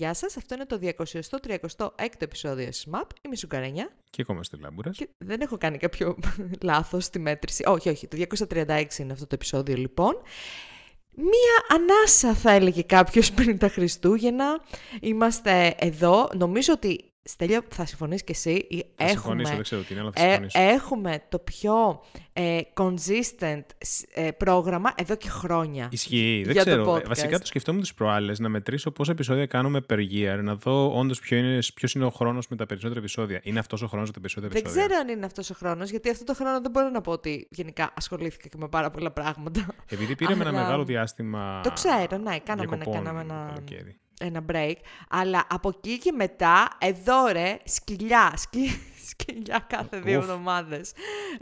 Γεια σας, αυτό είναι το 236ο επεισόδιο SMAP. Είμαι η Σουκαρένια. Και ακόμα στη Λάμπουρας. Και δεν έχω κάνει κάποιο λάθος στη μέτρηση. Όχι, όχι, το 236 είναι αυτό το επεισόδιο λοιπόν. Μία ανάσα θα έλεγε κάποιος πριν τα Χριστούγεννα. Είμαστε εδώ. Νομίζω ότι Στέλιο, θα συμφωνείς και εσύ. Θα έχουμε, δεν ξέρω τι είναι, αλλά θα ε, έχουμε το πιο ε, consistent ε, πρόγραμμα εδώ και χρόνια. Ισχύει, δεν ξέρω. Βασικά το σκεφτόμουν τις προάλλες, να μετρήσω πόσα επεισόδια κάνουμε per year, να δω όντως ποιο είναι, ποιος είναι ο χρόνος με τα περισσότερα επεισόδια. Είναι αυτός ο χρόνος με τα περισσότερα επεισόδια; Δεν ξέρω αν είναι αυτός ο χρόνος, γιατί αυτό το χρόνο δεν μπορώ να πω ότι γενικά ασχολήθηκα και με πάρα πολλά πράγματα. Επειδή πήραμε ένα μεγάλο διάστημα. Το ξέρω, ναι, κάναμε, κάναμε ένα. Καλοκαίρι ένα break, αλλά από εκεί και μετά, εδώ ρε, σκυλιά, σκυλιά κάθε δύο εβδομάδες.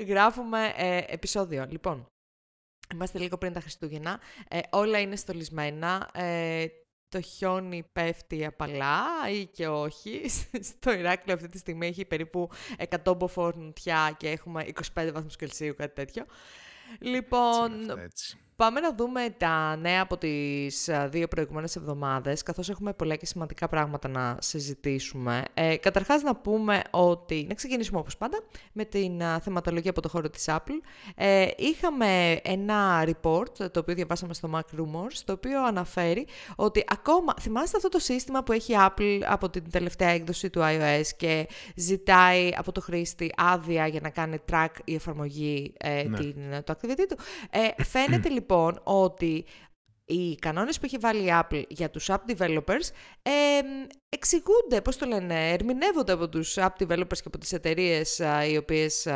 Γράφουμε ε, επεισόδιο. Λοιπόν, είμαστε λίγο πριν τα Χριστούγεννα, ε, όλα είναι στολισμένα, ε, το χιόνι πέφτει απαλά ή και όχι. Στο Ηράκλειο αυτή τη στιγμή έχει περίπου 100 μποφόρνουτια και έχουμε 25 βαθμούς Κελσίου, κάτι τέτοιο. Λοιπόν, έτσι. Πάμε να δούμε τα νέα από τις δύο προηγούμενες εβδομάδες, καθώς έχουμε πολλά και σημαντικά πράγματα να συζητήσουμε. Ε, καταρχάς να πούμε ότι, να ξεκινήσουμε όπως πάντα, με την θεματολογία από το χώρο της Apple. Ε, είχαμε ένα report, το οποίο διαβάσαμε στο Mac Rumors, το οποίο αναφέρει ότι ακόμα, θυμάστε αυτό το σύστημα που έχει Apple από την τελευταία έκδοση του iOS και ζητάει από το χρήστη άδεια για να κάνει track η εφαρμογή ε, ναι. την, το activity του. Ε, φαίνεται λοιπόν λοιπόν ότι οι κανόνες που έχει βάλει η Apple για τους app developers ε, εξηγούνται, πώς το λένε, ερμηνεύονται από τους app developers και από τις εταιρείες οι οποίες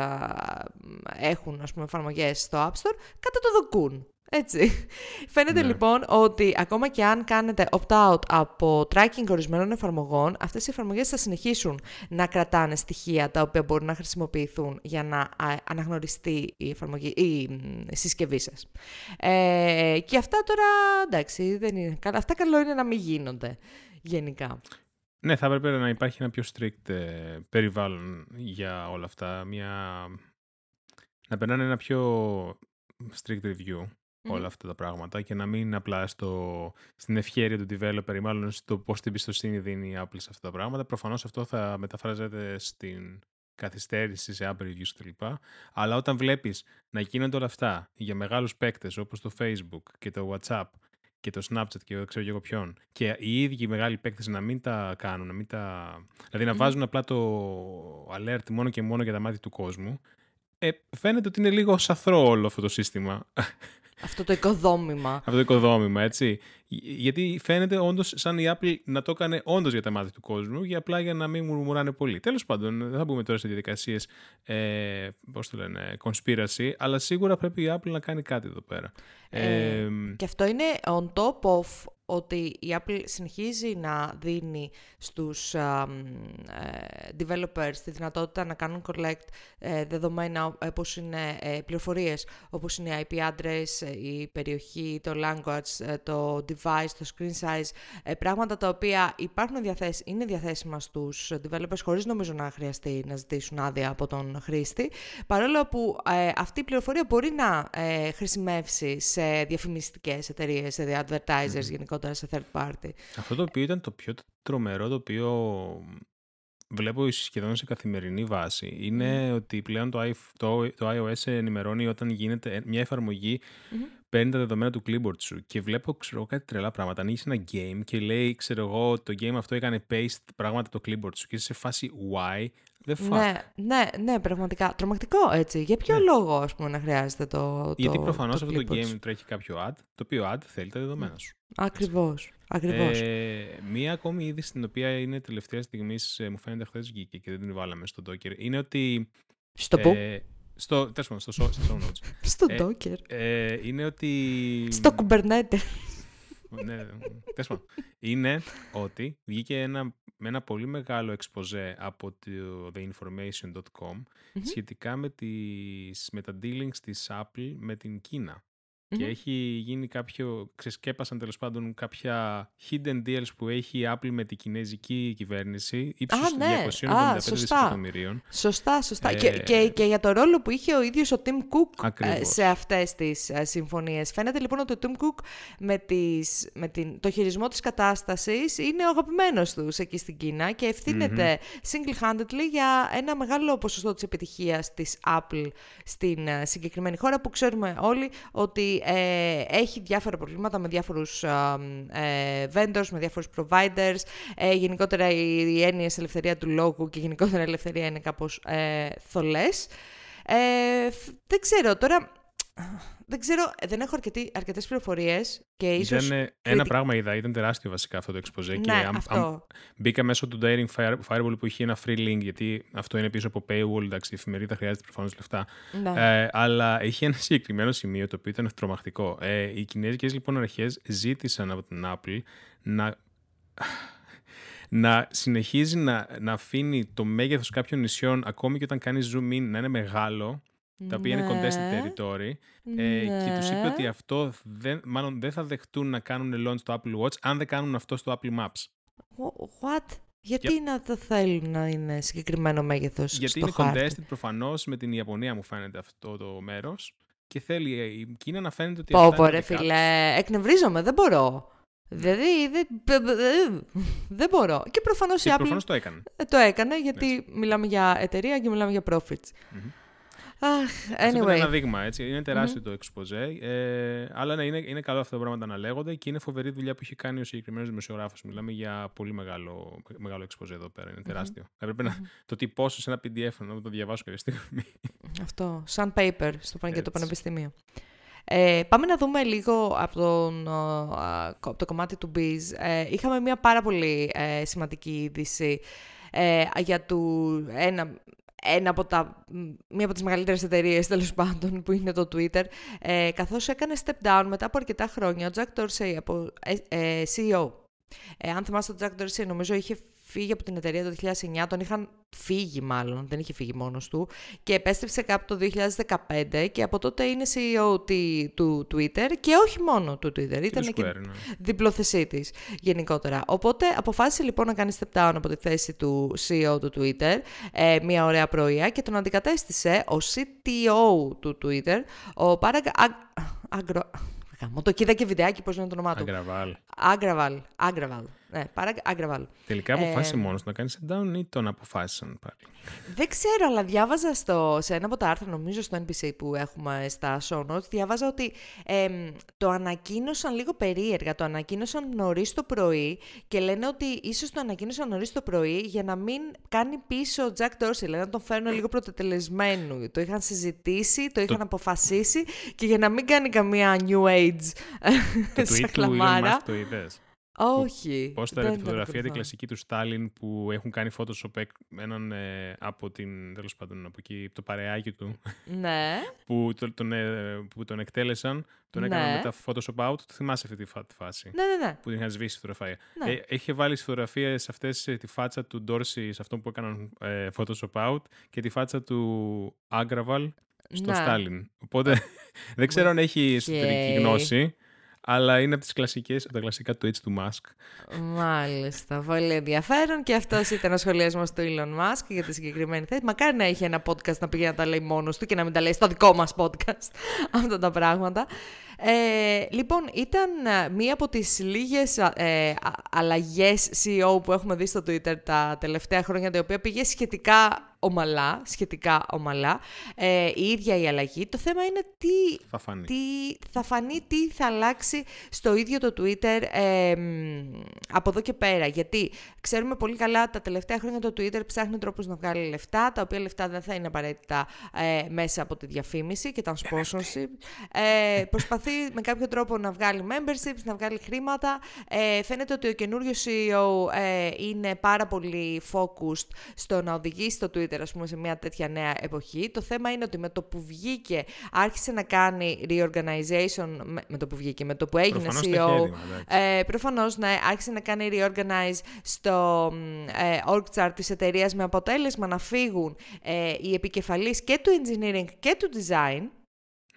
έχουν ας πούμε, εφαρμογές στο App Store κατά το δοκούν. Έτσι. Φαίνεται ναι. λοιπόν ότι ακόμα και αν κάνετε opt-out από tracking ορισμένων εφαρμογών, αυτές οι εφαρμογές θα συνεχίσουν να κρατάνε στοιχεία τα οποία μπορούν να χρησιμοποιηθούν για να αναγνωριστεί η, εφαρμογή, η συσκευή σας. Ε, και αυτά τώρα, εντάξει, δεν είναι, αυτά καλό είναι να μην γίνονται γενικά. Ναι, θα έπρεπε να υπάρχει ένα πιο strict ε, περιβάλλον για όλα αυτά. Μια... Να περνάνε ένα πιο strict review όλα αυτά τα πράγματα και να μην είναι απλά στο, στην ευχαίρεια του developer ή μάλλον στο πώς την πιστοσύνη δίνει η Apple σε αυτά τα πράγματα. Προφανώς αυτό θα μεταφράζεται στην καθυστέρηση σε Apple Reviews κτλ. Αλλά όταν βλέπεις να γίνονται όλα αυτά για μεγάλους παίκτες όπως το Facebook και το WhatsApp και το Snapchat και δεν ξέρω και εγώ ποιον και οι ίδιοι μεγάλοι παίκτες να μην τα κάνουν, να μην τα... δηλαδή να βάζουν απλά το alert μόνο και μόνο για τα μάτια του κόσμου ε, φαίνεται ότι είναι λίγο σαθρό όλο αυτό το σύστημα. Αυτό το οικοδόμημα. Αυτό το οικοδόμημα, έτσι. Γιατί φαίνεται όντως σαν η Apple να το έκανε όντως για τα μάτια του κόσμου, για απλά για να μην μουρμουράνε πολύ. Τέλος πάντων, δεν θα μπούμε τώρα σε διαδικασίες, ε, πώς το λένε, conspiracy, αλλά σίγουρα πρέπει η Apple να κάνει κάτι εδώ πέρα. Ε, ε, και αυτό είναι on top of ότι η Apple συνεχίζει να δίνει στους uh, developers τη δυνατότητα να κάνουν collect ε, δεδομένα όπως είναι ε, πληροφορίες, όπως είναι η IP address, η περιοχή, το language, το device, το screen size, πράγματα τα οποία υπάρχουν διαθέσ είναι διαθέσιμα στους developers χωρίς νομίζω να χρειαστεί να ζητήσουν άδεια από τον χρήστη, παρόλο που αυτή η πληροφορία μπορεί να χρησιμεύσει σε διαφημιστικές εταιρείες, σε advertisers γενικότερα γενικότερα σε third party. Αυτό το οποίο ήταν το πιο τρομερό, το οποίο βλέπω σχεδόν σε καθημερινή βάση, είναι ότι πλέον το, το, το iOS ενημερώνει όταν γίνεται μια εφαρμογή παίρνει τα δεδομένα του clipboard σου και βλέπω ξέρω, κάτι τρελά πράγματα. Ανοίγεις ένα game και λέει, ξέρω εγώ, το game αυτό έκανε paste πράγματα το clipboard σου και είσαι σε φάση why the fuck. Ναι, ναι, ναι, πραγματικά. Τρομακτικό έτσι. Για ποιο ναι. λόγο, ας πούμε, να χρειάζεται το. το Γιατί προφανώ αυτό το game τρέχει κάποιο ad, το οποίο ad θέλει τα δεδομένα σου. Ακριβώς. Ακριβώς. Ε, μία ακόμη είδηση την οποία είναι τελευταία στιγμή, ε, μου φαίνεται χθες βγήκε και δεν την βάλαμε στο Docker, είναι ότι. Στο ε, στο, στο, στο, στο show notes. στο ε, Docker. Ε, είναι ότι... Στο Kubernetes. Ναι, τέλος Είναι ότι βγήκε ένα, με ένα πολύ μεγάλο εξποζέ από το theinformation.com σχετικά με, τις, με τα dealings της Apple με την Κίνα. Και έχει γίνει κάποιο, ξεσκέπασαν τέλος πάντων κάποια hidden deals που έχει η Apple με την κινέζικη κυβέρνηση ύψους ναι. 255 δισεκατομμυρίων. Σωστά, σωστά. Και, Ε, και, και για το ρόλο που είχε ο ίδιος ο Tim Cook ε, Ακριβώς. σε αυτές τις ε, συμφωνίες. Φαίνεται λοιπόν ότι ο Tim Cook με, τις, με την, το χειρισμό της κατάστασης είναι ο αγαπημένος τους εκεί στην Κίνα και ευθυνεται single-handedly για ένα μεγάλο ποσοστό της επιτυχίας της Apple στην ε, συγκεκριμένη χώρα που ξέρουμε όλοι ότι ε, έχει διάφορα προβλήματα με διάφορους ε, ε, vendors, με διάφορους providers. Ε, γενικότερα οι, οι έννοιες ελευθερία του λόγου και γενικότερα η ελευθερία είναι κάπως ε, θολές. Ε, φ- δεν ξέρω τώρα... Δεν ξέρω, ε, δεν έχω αρκετή, αρκετές πληροφορίες και ίσως... Ήταν ε, ένα κριτικ- πράγμα είδα, ήταν τεράστιο βασικά αυτό το exposé και Ναι, αμ- αυτό. αμ- μπήκα μέσω του Daring Fire, Fireball που είχε ένα free link γιατί αυτό είναι πίσω από paywall, εντάξει η εφημερίδα χρειάζεται προφανώς λεφτά. Ναι. Ε, αλλά είχε ένα συγκεκριμένο σημείο το οποίο ήταν τρομακτικό. Ε, οι κινέζικες λοιπόν αρχές ζήτησαν από την Apple να, να συνεχίζει να, να αφήνει το μέγεθος κάποιων νησιών ακόμη και όταν κάνει zoom in να είναι μεγάλο τα οποία είναι contested Ναι. territory ε, και τους είπε Ναι. ότι αυτό δεν, μάλλον δεν θα δεχτούν να κάνουν launch στο Apple Watch αν δεν κάνουν αυτό στο Apple Maps. What? Γιατί να το θέλουν να είναι συγκεκριμένο μέγεθος Γιατί στο είναι χάρτη; contested προφανώς με την Ιαπωνία μου φαίνεται αυτό το μέρος και θέλει η Κίνα να φαίνεται ότι Πω αυτά πω είναι ρε δικά τους. φίλε, εκνευρίζομαι, δεν μπορώ. Δηλαδή, δεν, δεν μπορώ. Και προφανώς η Και Apple προφανώς το έκανε. ε, το έκανε, γιατί μιλάμε για εταιρεία και μιλάμε για profits. Μμμ. Αχ, Αυτό ήταν ένα anyway. δείγμα, έτσι. Είναι τεράστιο το exposé. Ε, αλλά ναι, είναι, είναι καλό αυτά τα πράγματα να λέγονται και είναι φοβερή δουλειά που έχει κάνει ο συγκεκριμένος δημοσιογράφος. Μιλάμε για πολύ μεγάλο, μεγάλο exposé εδώ πέρα. Είναι τεράστιο. Θα Έπρεπε να το τυπώσω σε ένα PDF να το διαβάσω κάποια στιγμή. Αυτό, σαν paper στο πάνε και το Έτσι. πανεπιστήμιο. Ε, πάμε να δούμε λίγο από, τον, α, από το κομμάτι του Biz. Ε, είχαμε μια πάρα πολύ ε, σημαντική είδηση ε, για του, ένα, ένα από τα, μ, μία από τις μεγαλύτερες εταιρείες τέλος πάντων που είναι το Twitter ε, καθώς έκανε step down μετά από αρκετά χρόνια ο Jack Dorsey από ε, ε, CEO. Ε, αν θυμάστε, ο Jack Dorsey νομίζω είχε φύγει από την εταιρεία το 2009, τον είχαν φύγει μάλλον, δεν είχε φύγει μόνος του και επέστρεψε κάπου το 2015 και από τότε είναι CEO τη- του Twitter και όχι μόνο του Twitter, Και ήταν το και Square, ναι. διπλοθεσή της γενικότερα. Οπότε αποφάσισε λοιπόν να κάνει step down από τη θέση του CEO του Twitter ε, μια ωραία πρωία και τον αντικατέστησε ο CTO του Twitter, ο Παραγ... Αγκρο... Γαμώ, το κοίτα και βιντεάκι, πώς είναι το όνομά του. Αγκραβάλ. Άγκραβαλ. Άγκραβαλ. Ναι, Παραγ... Άγκραβαλ. Τελικά αποφάσισε Ε, μόνος να κάνει down ή τον αποφάσισαν πάλι; Δεν ξέρω, αλλά διάβαζα στο, σε ένα από τα άρθρα, νομίζω στο NPC που έχουμε στα show notes, διάβαζα ότι εμ, το ανακοίνωσαν λίγο περίεργα. Το ανακοίνωσαν νωρίς το πρωί και λένε ότι ίσως το ανακοίνωσαν νωρίς το πρωί για να μην κάνει πίσω ο Jack Dorsey, δηλαδή να τον φέρουν λίγο πρωτετελεσμένου. Το είχαν συζητήσει, το είχαν αποφασίσει και για να μην κάνει καμία new age Το tweet του Elon σαχλαμάρα. Musk το είδες. Όχι. Πώς δεν ήταν τη το φωτογραφία την ακολουθώ. κλασική του Στάλιν που έχουν κάνει Photoshop εκ- έναν ε, από την, τέλος πάντων, από εκεί, το παρεάκι του, Ναι. που τον, τον, ε, που τον εκτέλεσαν, τον έκαναν Ναι. μετά Photoshop out. Το θυμάσαι αυτή τη φα- τη φάση; Ναι, ναι, ναι. Που την είχαν σβήσει τη φωτογραφία. Ναι. Ε, είχε βάλει στις φωτογραφίες αυτές τη φάτσα του Ντόρσεϊ σε αυτό που έκαναν ε, Photoshop out και τη φάτσα του Άγκραβαλ στο Ναι. Στάλιν. Οπότε δεν ξέρω αν έχει εσωτερική Οκ. γνώση, αλλά είναι από, τις κλασικές, από τα κλασικά tweets του Musk. Μάλιστα, πολύ ενδιαφέρον και αυτός ήταν ο σχολιασμός του Elon Musk για τη συγκεκριμένη θέση. Μακάρι να είχε ένα podcast να πηγαίνει να τα λέει μόνος του και να μην τα λέει στο δικό μας podcast αυτά τα πράγματα. Ε, λοιπόν, ήταν ε, μία από τις λίγες ε, α- αλλαγές CEO που έχουμε δει στο Twitter τα τελευταία χρόνια, τα οποία πήγε σχετικά ομαλά, σχετικά ομαλά. Ε, η ίδια η αλλαγή. Το θέμα είναι τι Θα φανεί. τι θα φανεί, τι θα αλλάξει στο ίδιο το Twitter ε, μ, από εδώ και πέρα. Γιατί ξέρουμε πολύ καλά τα τελευταία χρόνια το Twitter ψάχνει τρόπους να βγάλει λεφτά, τα οποία λεφτά δεν θα είναι απαραίτητα ε, μέσα από τη διαφήμιση και τα sponsorship. Ε, προσπαθεί με κάποιο τρόπο να βγάλει memberships, να βγάλει χρήματα. Ε, φαίνεται ότι ο καινούριο CEO ε, είναι πάρα πολύ focused στο να οδηγήσει το Twitter ας πούμε, σε μια τέτοια νέα εποχή. Το θέμα είναι ότι με το που βγήκε άρχισε να κάνει reorganization, με, με το που βγήκε, με το που έγινε Προφανώς το CEO, έχει έτοιμα, εντάξει. ε, προφανώς, ναι, άρχισε να κάνει reorganize στο μ, ε, org chart της εταιρείας με αποτέλεσμα να φύγουν ε, οι επικεφαλείς και του engineering και του design.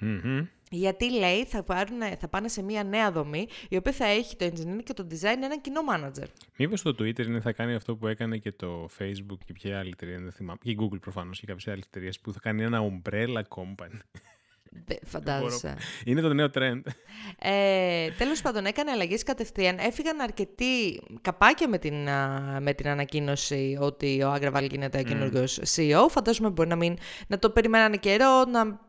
Μμμ. Γιατί λέει θα, πάρουν, θα πάνε σε μια νέα δομή η οποία θα έχει το engineering και το design ένα κοινό manager. Μήπως το Twitter είναι, θα κάνει αυτό που έκανε και το Facebook και ποια άλλη εταιρεία, δεν θυμάμαι, και η Google προφανώς και κάποιες άλλες εταιρείες που θα κάνει ένα umbrella company. Φαντάζεσαι. Είναι το νέο trend. Ε, τέλος πάντων, έκανε αλλαγές κατευθείαν. Έφυγαν αρκετοί καπάκια με την, με την ανακοίνωση ότι ο Άγκραβαλ γίνεται mm. καινούριο CEO. Φαντάζομαι μπορεί να, μην, να το περιμένανε καιρό, να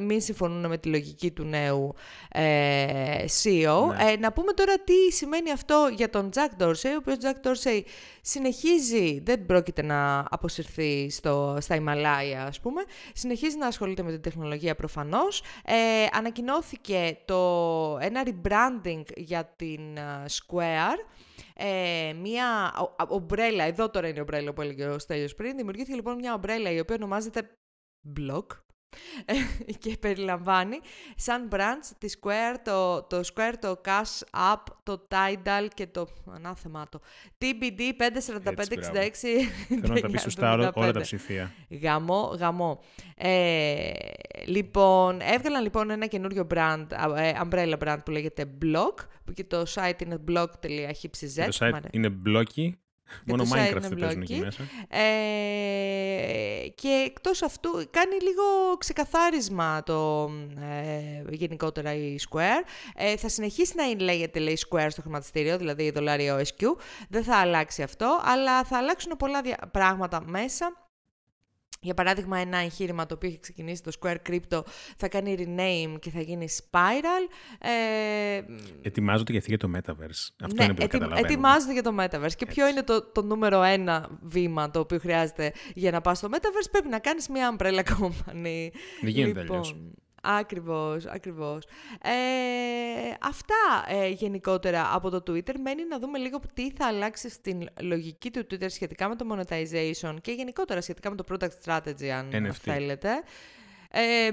μην συμφωνούν με τη λογική του νέου ε, CEO. Ναι. Ε, να πούμε τώρα τι σημαίνει αυτό για τον Jack Dorsey, ο οποίος Jack Dorsey συνεχίζει, δεν πρόκειται να αποσυρθεί στο, στα Ιμαλάια, ας πούμε, συνεχίζει να ασχολείται με την τεχνολογία προφανώς. Ε, ανακοινώθηκε το, ένα rebranding για την Square, ε, μια ομπρέλα, εδώ τώρα είναι η ομπρέλα που έλεγε ο Στέλιος πριν, δημιουργήθηκε λοιπόν μια ομπρέλα η οποία ονομάζεται Block, και περιλαμβάνει σαν branch τη Square, το, το Square, το Cash App, το Tidal και το ανάθεμά το TBD 54566. Θέλω να τα πει σωστά όλα τα ψηφία. Γαμό, γαμό. Ε, λοιπόν, έβγαλαν λοιπόν ένα καινούριο brand, ε, umbrella brand που λέγεται Block, που και το site είναι blog.hz. Το site είναι blocky Μόνο Minecraft δεν παίζουν εκεί μέσα. Ε, και εκτός αυτού κάνει λίγο ξεκαθάρισμα το ε, γενικότερα η Square. Ε, θα συνεχίσει να λέγεται λέει Square στο χρηματιστήριο, δηλαδή δολάριο SQ. Δεν θα αλλάξει αυτό, αλλά θα αλλάξουν πολλά πράγματα μέσα για παράδειγμα, ένα εγχείρημα το οποίο έχει ξεκινήσει το Square Crypto θα κάνει rename και θα γίνει Spiral. Ε... Ετοιμάζονται και για το Metaverse. Αυτό ναι, είναι που ετοι... ετοιμάζονται για το Metaverse. Και ποιο είναι το, το νούμερο ένα βήμα το οποίο χρειάζεται για να πας στο Metaverse. Πρέπει να κάνεις μια umbrella company. Δεν γίνεται λοιπόν, Ακριβώς, ακριβώς. Ε, αυτά ε, γενικότερα από το Twitter. Μένει να δούμε λίγο τι θα αλλάξει στην λογική του Twitter σχετικά με το monetization και γενικότερα σχετικά με το product strategy, αν NFT. θέλετε. Ε,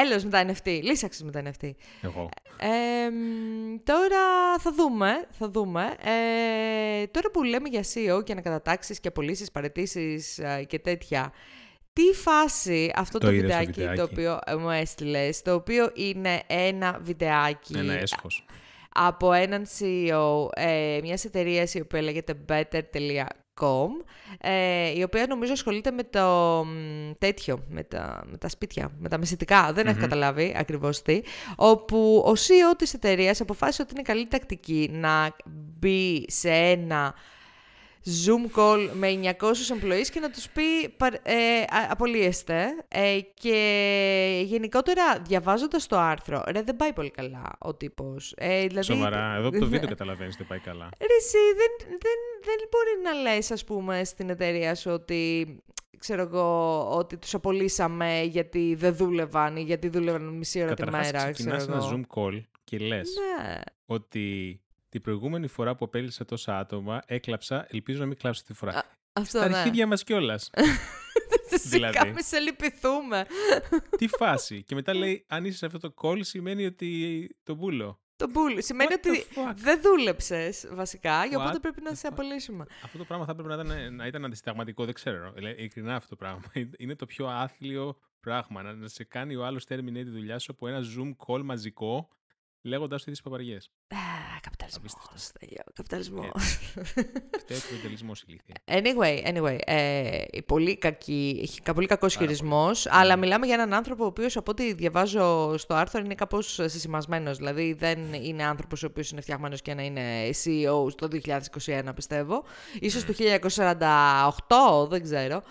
έλεος με τα NFT, λύσαξες με τα NFT. Εγώ. Ε, τώρα θα δούμε, θα δούμε. Ε, τώρα που λέμε για SEO και ανακατατάξεις και πωλήσει, παρετήσεις ε, και τέτοια, τι φάση αυτό το, το βιντεάκι, το οποίο μου έστειλες, το οποίο είναι ένα βιντεάκι. Ένα έσχος. Από έναν CEO ε, μιας εταιρείας η οποία λέγεται better.com ε, η οποία νομίζω ασχολείται με το τέτοιο, με τα, με τα σπίτια, με τα μεσητικά, δεν έχω καταλάβει ακριβώς τι, όπου ο CEO της εταιρείας αποφάσισε ότι είναι καλή τακτική να μπει σε ένα Zoom call με 900 employees και να τους πει ε, απολύεστε. Ε, και γενικότερα διαβάζοντας το άρθρο, ρε δεν πάει πολύ καλά ο τύπος. Ε, δηλαδή, Σοβαρά, εδώ από το βίντεο καταλαβαίνεις δεν πάει καλά. Ρε εσύ, δεν, δεν, δεν μπορεί να λες ας πούμε στην εταιρεία σου ότι ξέρω εγώ, ότι τους απολύσαμε γιατί δεν δούλευαν ή γιατί δούλευαν μισή ώρα τη μέρα. Καταρχάς ένα Zoom call και λες ναι. ότι την προηγούμενη φορά που απέλυσα τόσα άτομα, έκλαψα. Ελπίζω να μην κλάψω τη φορά. Α, αυτό, Στα ναι. αρχίδια μας κιόλας. δηλαδή. Μη σε λυπηθούμε. Τι φάση. Και μετά λέει, αν είσαι σε αυτό το call, σημαίνει ότι το μπούλο. Το μπούλο. Σημαίνει ότι δεν δούλεψες βασικά, για οπότε πρέπει να σε απολύσουμε. Αυτό το πράγμα θα έπρεπε να ήταν, να ήταν αντισταγματικό, δεν ξέρω. Ειλικρινά αυτό το πράγμα. Είναι το πιο άθλιο πράγμα. Να σε κάνει ο άλλος terminate τη δουλειά σου από ένα Zoom call μαζικό, λέγοντας τι παπαριές. Καπιταλισμός. Καπιταλισμός. Φταίει ηλίθεια. Anyway, anyway ε, πολύ, κακή, πολύ κακός χειρισμός, αλλά μιλάμε για έναν άνθρωπο ο οποίος από ό,τι διαβάζω στο άρθρο είναι κάπως συσημασμένος. Δηλαδή δεν είναι άνθρωπος ο οποίος είναι φτιαγμένος και να είναι CEO το 2021 πιστεύω. Ίσως το 1948, δεν ξέρω.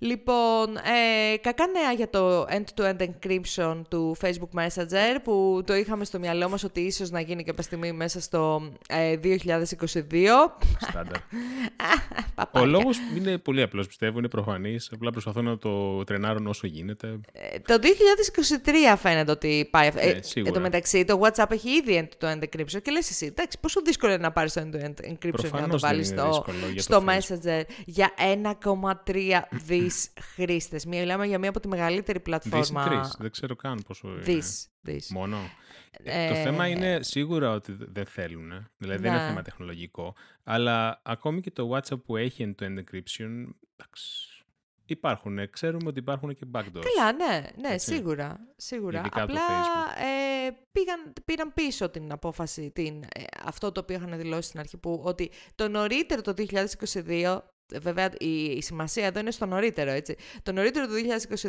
Λοιπόν, ε, κακά νέα για το end-to-end encryption του Facebook Messenger που το είχαμε στο μυαλό μας ότι ίσως να γίνει κάποια στιγμή μέσα στο ε, 2022. Στάνταρ. Ο λόγος είναι πολύ απλός πιστεύω, είναι προφανής. Απλά προσπαθώ να το τρενάρουν όσο γίνεται. Ε, το 2023 φαίνεται ότι πάει αυτό. Ε, ε, εν τω μεταξύ το WhatsApp έχει ήδη end-to-end encryption και λες εσύ, εντάξει, πόσο δύσκολο είναι να πάρεις το end-to-end encryption για να το βάλεις στο, στο Messenger για 1,3 δι δις χρήστες. Μιλάμε για μία από τη μεγαλύτερη πλατφόρμα. Δις δεν ξέρω καν πόσο δις, είναι. Μόνο. Ε, το θέμα είναι σίγουρα ότι δεν θέλουν, δηλαδή δεν είναι ναι. θέμα τεχνολογικό, αλλά ακόμη και το WhatsApp που έχει end-to-end encryption, εντάξει, υπάρχουν. Ξέρουμε ότι υπάρχουν και backdoors. Καλά, ναι, ναι σίγουρα. σίγουρα. Ειδικά Απλά το Facebook. ε, πήγαν, πήραν πίσω την απόφαση, την, ε, αυτό το οποίο είχαν δηλώσει στην αρχή, που ότι το νωρίτερο το 2022 Βέβαια, η, η σημασία εδώ είναι στο νωρίτερο, έτσι. Το νωρίτερο του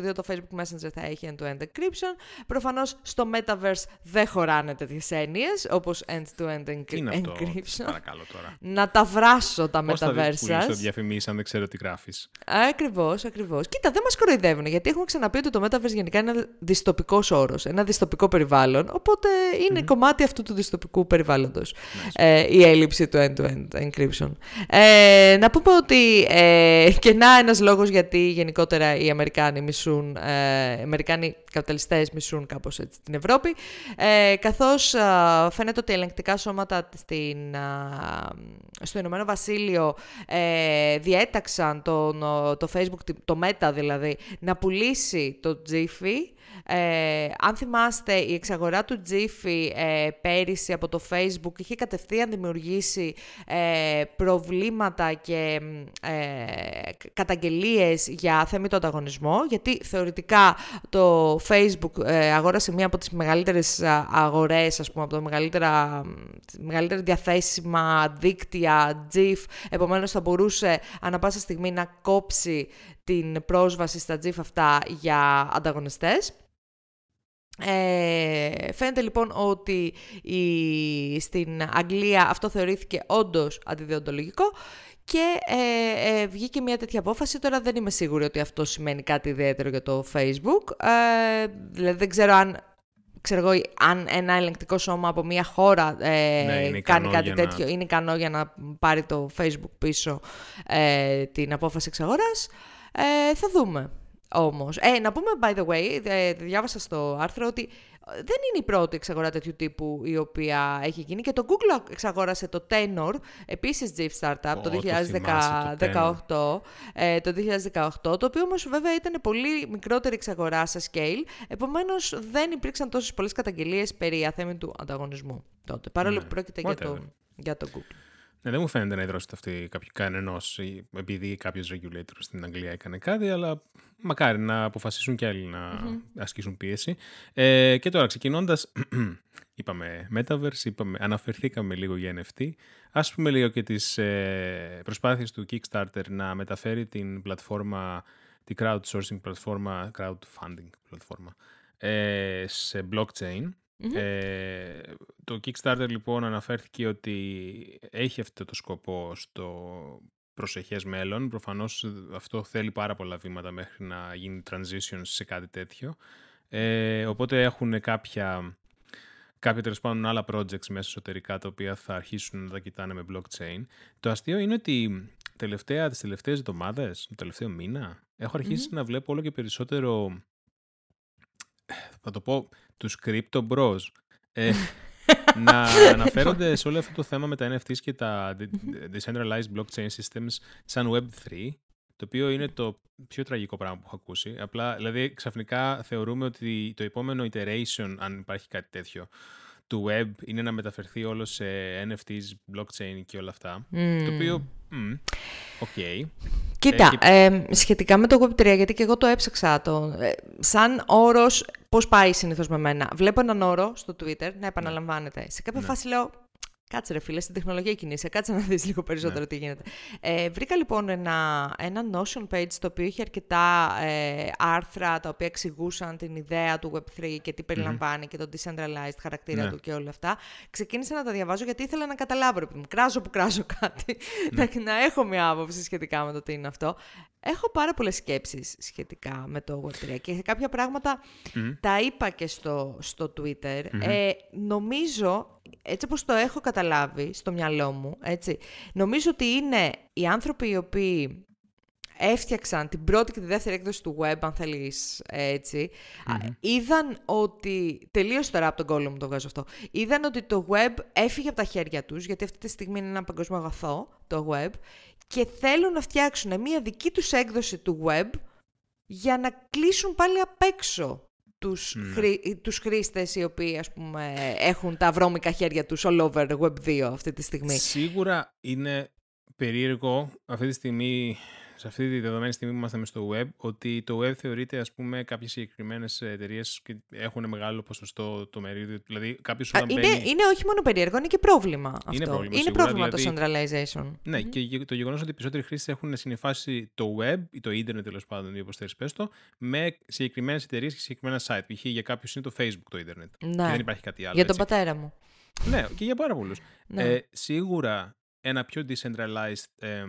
2022 το Facebook Messenger θα έχει end-to-end encryption. Προφανώς στο Metaverse δεν χωράνε τέτοιες έννοιες όπως end-to-end Τι είναι αυτό, encryption. παρακαλώ τώρα. Να τα βράσω τα Πώς θα Metaverse δεις που είσαι σας. διαφημίσει αν δεν ξέρω τι γράφεις. Ακριβώς, ακριβώς. Κοίτα, δεν μας κοροϊδεύουν γιατί έχουμε ξαναπεί ότι το Metaverse γενικά είναι ένα δυστοπικός όρος, ένα δυστοπικό περιβάλλον. Οπότε είναι κομμάτι αυτού του δυστοπικού περιβάλλοντος ε, η έλλειψη του end-to-end encryption. Ε, να πούμε ότι ε, και να ένας λόγος γιατί γενικότερα οι Αμερικάνοι μισούν, ε, οι Αμερικάνοι καπιταλιστές μισούν κάπως έτσι την Ευρώπη, ε, καθώς α, φαίνεται ότι ελεγκτικά σώματα στην, α, στο Ηνωμένο Βασίλειο ε, διέταξαν τον, ο, το Facebook, το Meta δηλαδή, να πουλήσει το Jiffy. Ε, αν θυμάστε, η εξαγορά του Jiffy ε, πέρυσι από το Facebook είχε κατευθείαν δημιουργήσει ε, προβλήματα και ε, καταγγελίες για θέμητο ανταγωνισμό, γιατί θεωρητικά το Facebook ε, αγόρασε μία από τις μεγαλύτερες α, αγορές, ας πούμε, από τα μεγαλύτερα, μεγαλύτερα διαθέσιμα δίκτυα, GIF, επομένως θα μπορούσε ανα πάσα στιγμή να κόψει την πρόσβαση στα GIF αυτά για ανταγωνιστές. Ε, φαίνεται λοιπόν ότι η, στην Αγγλία αυτό θεωρήθηκε όντως αντιδιοντολογικό και ε, ε, βγήκε μια τέτοια απόφαση. Τώρα δεν είμαι σίγουρη ότι αυτό σημαίνει κάτι ιδιαίτερο για το Facebook. Ε, δηλαδή δεν ξέρω αν ξέρω εγώ, αν ένα ελεγκτικό σώμα από μια χώρα ε, Ναι, είναι κάνει ικανό κάτι για να- τέτοιο, είναι ικανό για να πάρει το Facebook πίσω ε, την απόφαση εξαγοράς. Ε, θα δούμε όμως. Ε, να πούμε, by the way, ε, διάβασα στο άρθρο ότι ε, δεν είναι η πρώτη εξαγορά τέτοιου τύπου η οποία έχει γίνει και το Google εξαγόρασε το Tenor, επίσης GIF Startup, Ω, το το θυμάσαι, το 2018, ε, το 2018, το οποίο όμως βέβαια ήταν πολύ μικρότερη εξαγορά σε scale, επομένως δεν υπήρξαν τόσες πολλές καταγγελίες περί αθέμητου ανταγωνισμού τότε, παρόλο Ναι, που πρόκειται για το, whatever. για το Google. Ναι, δεν μου φαίνεται να υδρώσετε αυτή κανενός επειδή κάποιος regulator στην Αγγλία έκανε κάτι, αλλά μακάρι να αποφασίσουν και άλλοι να ασκήσουν πίεση. Ε, και τώρα, ξεκινώντας, είπαμε Metaverse, είπαμε, αναφερθήκαμε λίγο για NFT. Ας πούμε λίγο και τις ε, προσπάθειες του Kickstarter να μεταφέρει την πλατφόρμα, την crowdsourcing πλατφόρμα, crowdfunding πλατφόρμα, ε, σε blockchain. Ε, το Kickstarter λοιπόν αναφέρθηκε ότι έχει αυτό το σκοπό στο προσεχές μέλλον. Προφανώς αυτό θέλει πάρα πολλά βήματα μέχρι να γίνει transition σε κάτι τέτοιο. Ε, οπότε έχουν κάποια, κάποια τέλος πάντων άλλα projects μέσα εσωτερικά τα οποία θα αρχίσουν να τα κοιτάνε με blockchain. Το αστείο είναι ότι τελευταία, τις τελευταίες εβδομάδες, το τελευταίο μήνα, έχω αρχίσει να βλέπω όλο και περισσότερο θα το πω, τους crypto bros. Ε, να αναφέρονται σε όλο αυτό το θέμα με τα NFTs και τα decentralized blockchain systems σαν Web3, το οποίο είναι το πιο τραγικό πράγμα που έχω ακούσει. Απλά, δηλαδή, ξαφνικά θεωρούμε ότι το επόμενο iteration, αν υπάρχει κάτι τέτοιο, του web είναι να μεταφερθεί όλο σε NFTs, blockchain και όλα αυτά. Το οποίο, μ, οκ. Κοίτα, Έχει- ε, σχετικά με το Web3, γιατί και εγώ το έψαξα, το, ε, σαν όρος, πώς πάει συνήθως με μένα. Βλέπω έναν όρο στο Twitter να επαναλαμβάνεται. Σε κάποια Ναι. φάση λέω, κάτσε ρε φίλε, στην τεχνολογία κινείσαι, κάτσε να δεις λίγο περισσότερο τι γίνεται. Ε, βρήκα λοιπόν ένα, ένα Notion page το οποίο είχε αρκετά ε, άρθρα τα οποία εξηγούσαν την ιδέα του Web3 και τι περιλαμβάνει και το decentralized χαρακτήρα Ναι. του και όλα αυτά. Ξεκίνησα να τα διαβάζω γιατί ήθελα να καταλάβω, ρε παιδί μου, κράζω που κράζω κάτι, να, να έχω μια άποψη σχετικά με το τι είναι αυτό. Έχω πάρα πολλές σκέψεις σχετικά με το Web3 και σε κάποια πράγματα τα είπα και στο, στο Twitter. Ε, νομίζω, έτσι όπως το έχω καταλάβει στο μυαλό μου, έτσι, νομίζω ότι είναι οι άνθρωποι οι οποίοι έφτιαξαν την πρώτη και τη δεύτερη έκδοση του web, αν θέλεις έτσι, α, είδαν ότι, τελείως τώρα από τον κόλλο μου το βγάζω αυτό, είδαν ότι το web έφυγε από τα χέρια τους, γιατί αυτή τη στιγμή είναι ένα παγκόσμιο αγαθό, το web, και θέλουν να φτιάξουν μια δική τους έκδοση του web για να κλείσουν πάλι απ' έξω τους, χρή, τους χρήστες οι οποίοι ας πούμε έχουν τα βρώμικα χέρια τους all over Web 2 αυτή τη στιγμή. Σίγουρα είναι περίεργο αυτή τη στιγμή σε αυτή τη δεδομένη στιγμή που είμαστε στο web, ότι το web θεωρείται, ας πούμε, κάποιες συγκεκριμένες εταιρείες έχουν μεγάλο ποσοστό το μερίδιο. Δηλαδή, κάποιος όταν είναι, μπαίνει... είναι όχι μόνο περίεργο, είναι και πρόβλημα αυτό. Είναι πρόβλημα, είναι σίγουρα, πρόβλημα δηλαδή- το centralization. Ναι, Μμμ. και το γεγονός ότι οι περισσότεροι χρήστες έχουν συνειφάσει το web ή το ίντερνετ τέλος πάντων, ή όπως θέλεις πες το, με συγκεκριμένες εταιρείες και συγκεκριμένα site. Π.χ. για κάποιους είναι το Facebook το ίντερνετ. Και Ναι. δεν υπάρχει κάτι άλλο. Για τον έτσι. πατέρα μου. Ναι, και για πάρα πολλούς. Ναι. Ε, σίγουρα ένα πιο decentralized εμ,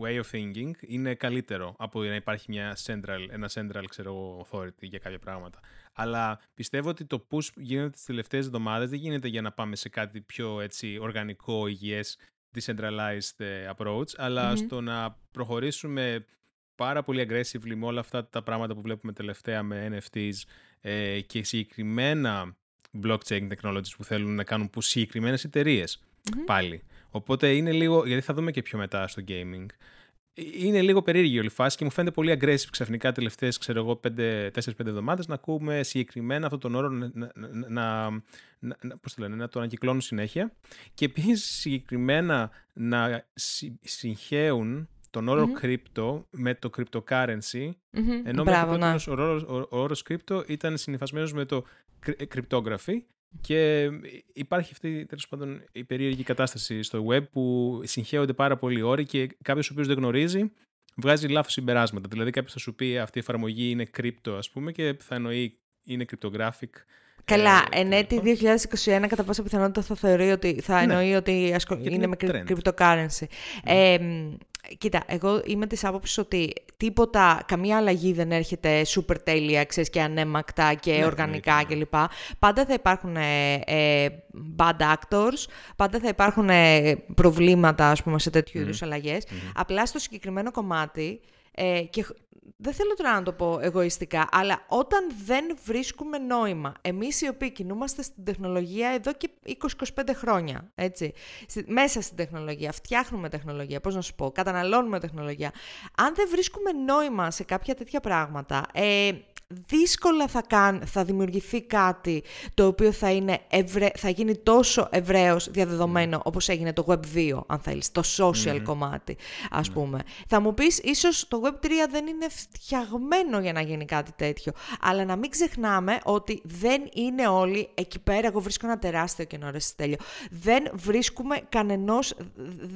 way of thinking είναι καλύτερο από να υπάρχει μια central, ένα central ξέρω, εγώ, authority για κάποια πράγματα. Αλλά πιστεύω ότι το push γίνεται τις τελευταίες εβδομάδες δεν γίνεται για να πάμε σε κάτι πιο έτσι, οργανικό, υγιές, decentralized ε, approach, αλλά Μμμ. στο να προχωρήσουμε πάρα πολύ aggressively με όλα αυτά τα πράγματα που βλέπουμε τελευταία με NFTs ε, και συγκεκριμένα blockchain technologies που θέλουν να κάνουν που συγκεκριμένες εταιρείες Μμμ. πάλι. Οπότε είναι λίγο, γιατί θα δούμε και πιο μετά στο gaming, ε, είναι λίγο περίεργη όλη η φάση και μου φαίνεται πολύ aggressive ξαφνικά τελευταίες, ξέρω εγώ, 4-5 εβδομάδες να ακούμε συγκεκριμένα αυτόν τον όρο να, να, να, να, να, πώς το λένε, να το ανακυκλώνουν συνέχεια. Και επίσης συγκεκριμένα να συ- συγχαίουν τον όρο Μμμ. crypto με το cryptocurrency Μμμ. ενώ Μπράβο, μέχρι ναι. τότε ο, όρος, ο, ο όρος crypto ήταν συνειφασμένος με το κρυ- cryptography και υπάρχει αυτή τέλος πάντων η περίεργη κατάσταση στο web που συγχέονται πάρα πολλοί όροι και κάποιος ο οποίος δεν γνωρίζει βγάζει λάθος συμπεράσματα. Δηλαδή κάποιος θα σου πει αυτή η εφαρμογή είναι crypto ας πούμε και θα εννοεί είναι cryptographic. Καλά, ε, εν έτη κτλ. 2021 κατά πάσα πιθανότητα θα θεωρεί ότι θα Ναι. εννοεί ότι ασχο... Γιατί είναι είναι με trend. Ναι. cryptocurrency. Ε, μ, κοίτα, εγώ είμαι της άποψης ότι τίποτα, καμία αλλαγή δεν έρχεται super τέλεια, ξέρεις, και ανέμακτα και Ναι, οργανικά εννοείται, ναι. κλπ. Πάντα θα υπάρχουν ε, ε, bad actors, πάντα θα υπάρχουν ε, προβλήματα, ας πούμε, σε τέτοιου είδους αλλαγές. Απλά στο συγκεκριμένο κομμάτι, ε, και χ- δεν θέλω τώρα να το πω εγωιστικά, αλλά όταν δεν βρίσκουμε νόημα, εμείς οι οποίοι κινούμαστε στην τεχνολογία εδώ και 20-25 χρόνια, έτσι, στη- μέσα στην τεχνολογία, φτιάχνουμε τεχνολογία, πώς να σου πω, καταναλώνουμε τεχνολογία. Αν δεν βρίσκουμε νόημα σε κάποια τέτοια πράγματα, ε, δύσκολα θα, καν, θα δημιουργηθεί κάτι το οποίο θα, είναι ευρε, θα γίνει τόσο ευρέως διαδεδομένο όπως έγινε το Web 2, αν θέλεις, το social κομμάτι, ας πούμε. Θα μου πεις, ίσως το Web 3 δεν είναι φτιαγμένο για να γίνει κάτι τέτοιο, αλλά να μην ξεχνάμε ότι δεν είναι όλοι εκεί πέρα, εγώ βρίσκω ένα τεράστιο κενό, ρε Στέλιο. Δεν βρίσκουμε κανενός,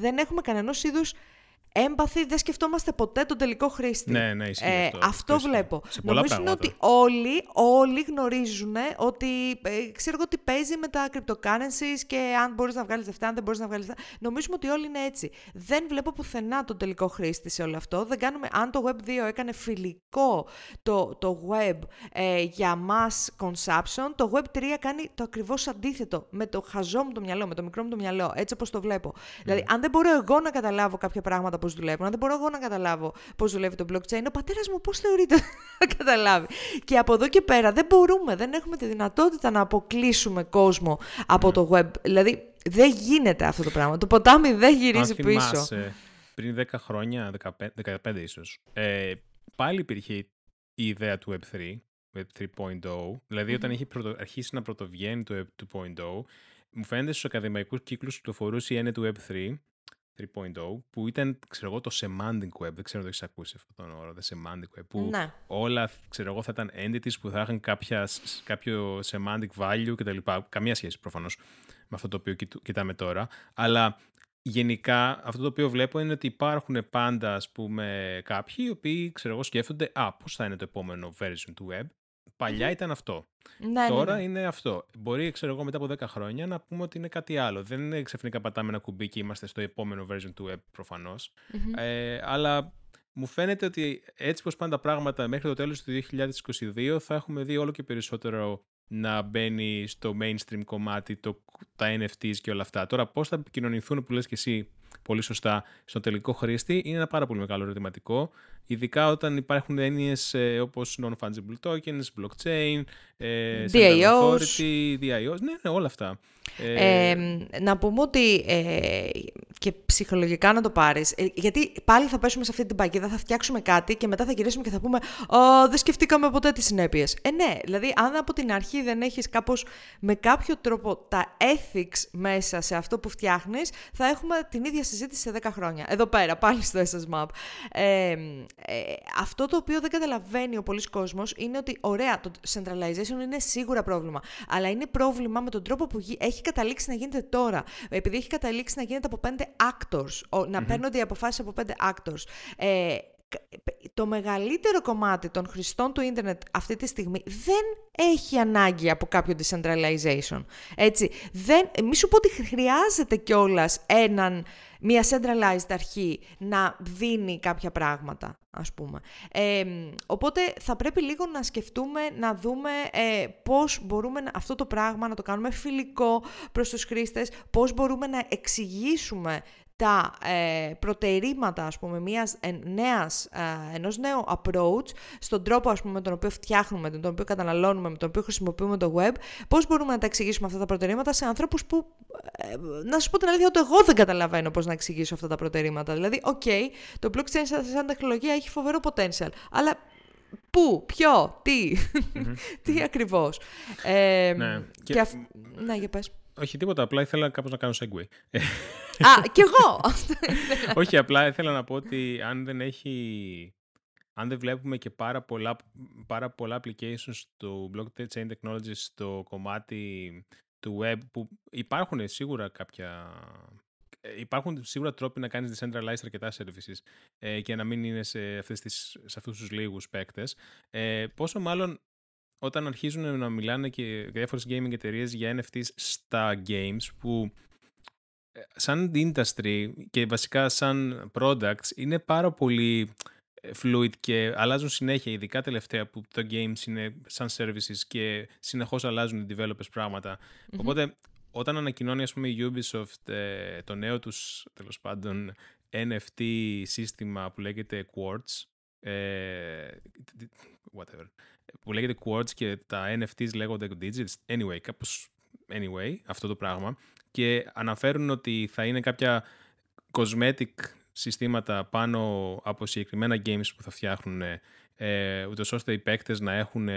δεν έχουμε κανενός είδους έμπαθη, δεν σκεφτόμαστε ποτέ τον τελικό χρήστη. Ναι, ναι, ισχύει Ε, αυτό. αυτό Ισχύει. βλέπω. Σε πολλά Νομίζουν πράγματα. ότι όλοι, όλοι γνωρίζουν ότι ε, ξέρω εγώ τι παίζει με τα cryptocurrencies και αν μπορείς να βγάλεις λεφτά, αν δεν μπορείς να βγάλεις λεφτά. Νομίζουμε ότι όλοι είναι έτσι. Δεν βλέπω πουθενά τον τελικό χρήστη σε όλο αυτό. Δεν κάνουμε, αν το Web 2 έκανε φιλικό το, το web ε, για mass consumption, το Web 3 κάνει το ακριβώς αντίθετο. Με το χαζό μου το μυαλό, με το μικρό μου το μυαλό, έτσι όπως το βλέπω. Δηλαδή, αν δεν μπορώ εγώ να καταλάβω κάποια πράγματα πώς δουλεύουν, αν δεν μπορώ εγώ να καταλάβω πώς δουλεύει το blockchain, ο πατέρας μου πώς θεωρείται να καταλάβει. Και από εδώ και πέρα δεν μπορούμε, δεν έχουμε τη δυνατότητα να αποκλείσουμε κόσμο από το web. Δηλαδή, δεν γίνεται αυτό το πράγμα. Το ποτάμι δεν γυρίζει Αν πίσω. θυμάσαι, πριν 10 χρόνια, 15, 15 ίσως, ε, πάλι υπήρχε η ιδέα του Web3, Web 3.0, δηλαδή όταν είχε πρωτο, αρχίσει να πρωτοβγαίνει το Web 2.0, μου φαίνεται στους ακαδημαϊκούς κύκλους κυκλοφορούσε η έννοια του Web 3, 3.0, που ήταν, ξέρω εγώ, το semantic web. Δεν ξέρω αν το έχεις ακούσει αυτόν τον όρο, the semantic web. Που Ναι. όλα, ξέρω εγώ, θα ήταν entities που θα είχαν κάποια, κάποιο semantic value κτλ. Καμία σχέση προφανώς με αυτό το οποίο κοιτου- κοιτάμε τώρα. Αλλά γενικά αυτό το οποίο βλέπω είναι ότι υπάρχουν πάντα, ας πούμε, κάποιοι οι οποίοι, ξέρω εγώ, σκέφτονται «Α, πώς θα είναι το επόμενο version του web». Παλιά ήταν αυτό. Ναι, ναι, Τώρα ναι. είναι αυτό. Μπορεί, ξέρω εγώ, μετά από 10 χρόνια να πούμε ότι είναι κάτι άλλο. Δεν είναι ξαφνικά πατάμε ένα κουμπί και είμαστε στο επόμενο version του web προφανώς. Μμμ. Ε, αλλά μου φαίνεται ότι έτσι πως πάνε τα πράγματα μέχρι το τέλος του 2022 θα έχουμε δει όλο και περισσότερο να μπαίνει στο mainstream κομμάτι το, τα NFTs και όλα αυτά. Τώρα πώς θα επικοινωνηθούν που λες και εσύ πολύ σωστά στον τελικό χρήστη είναι ένα πάρα πολύ μεγάλο ερωτηματικό. Ειδικά όταν υπάρχουν έννοιες ε, όπως non-fungible tokens, blockchain, ε, central DIOs. authority, DIOs, ναι, ναι, όλα αυτά. Ε, Ε, να πούμε ότι ε, και ψυχολογικά να το πάρεις. Ε, γιατί πάλι θα πέσουμε σε αυτή την παγίδα, θα φτιάξουμε κάτι και μετά θα γυρίσουμε και θα πούμε «Α, δεν σκεφτήκαμε ποτέ τις συνέπειες. Ε, ναι, δηλαδή, αν από την αρχή δεν έχεις κάπως με κάποιο τρόπο τα ethics μέσα σε αυτό που φτιάχνεις, θα έχουμε την ίδια συζήτηση σε 10 χρόνια. Εδώ πέρα, πάλι στο SSMAP. Ε, ε, αυτό το οποίο δεν καταλαβαίνει ο πολλής κόσμος είναι ότι, ωραία, το centralization είναι σίγουρα πρόβλημα. Αλλά είναι πρόβλημα με τον τρόπο που έχει καταλήξει να γίνεται τώρα. Επειδή έχει καταλήξει να γίνεται από πέντε actors, να παίρνονται οι αποφάσεις από πέντε actors. Ε, το μεγαλύτερο κομμάτι των χρηστών του ίντερνετ αυτή τη στιγμή δεν έχει ανάγκη από κάποιο decentralization. Έτσι, δεν, μη σου πω ότι χρειάζεται κιόλας έναν, μια centralized αρχή να δίνει κάποια πράγματα, ας πούμε. Ε, οπότε θα πρέπει λίγο να σκεφτούμε, να δούμε ε, πώς μπορούμε αυτό το πράγμα να το κάνουμε φιλικό προς τους χρήστες, πώς μπορούμε να εξηγήσουμε τα ε, προτερήματα, ας πούμε, μιας ε, νέας, ε, ενός νέου approach στον τρόπο, ας πούμε, με τον οποίο φτιάχνουμε, με τον οποίο καταναλώνουμε, με τον οποίο χρησιμοποιούμε το web, πώς μπορούμε να τα εξηγήσουμε αυτά τα προτερήματα σε ανθρώπους που, ε, να σου πω την αλήθεια, ότι εγώ δεν καταλαβαίνω πώς να εξηγήσω αυτά τα προτερήματα. Δηλαδή, OK, okay, το blockchain σαν τεχνολογία έχει φοβερό potential, αλλά Πού, ποιο, τι, mm-hmm. τι ακριβώς. Ε, ναι, και... και ναι, για πες. Όχι τίποτα, απλά ήθελα κάπως να κάνω segue. Α, κι εγώ! Όχι, απλά ήθελα να πω ότι αν δεν έχει... Αν δεν βλέπουμε και πάρα πολλά, πάρα πολλά applications στο blockchain technology στο κομμάτι του web που υπάρχουν σίγουρα κάποια... Υπάρχουν σίγουρα τρόποι να κάνεις decentralized αρκετά services ε, και να μην είναι σε, αυτές τις, σε αυτούς τους λίγους παίκτες. Ε, πόσο μάλλον όταν αρχίζουν να μιλάνε και διάφορες gaming εταιρείες για NFTs στα games που ε, σαν industry και βασικά σαν products είναι πάρα πολύ ε, fluid και αλλάζουν συνέχεια, ειδικά τελευταία που το games είναι σαν services και συνεχώς αλλάζουν οι developers πραγματα Οπότε όταν ανακοινώνει ας πούμε η Ubisoft ε, το νέο τους τέλος πάντων NFT σύστημα που λέγεται Quartz ε, whatever, που λέγεται Quartz και τα NFTs λέγονται Digits. Anyway, κάπως anyway, αυτό το πράγμα. Και αναφέρουν ότι θα είναι κάποια cosmetic συστήματα πάνω από συγκεκριμένα games που θα φτιάχνουν ε, ούτως ώστε οι παίκτες να, έχουν,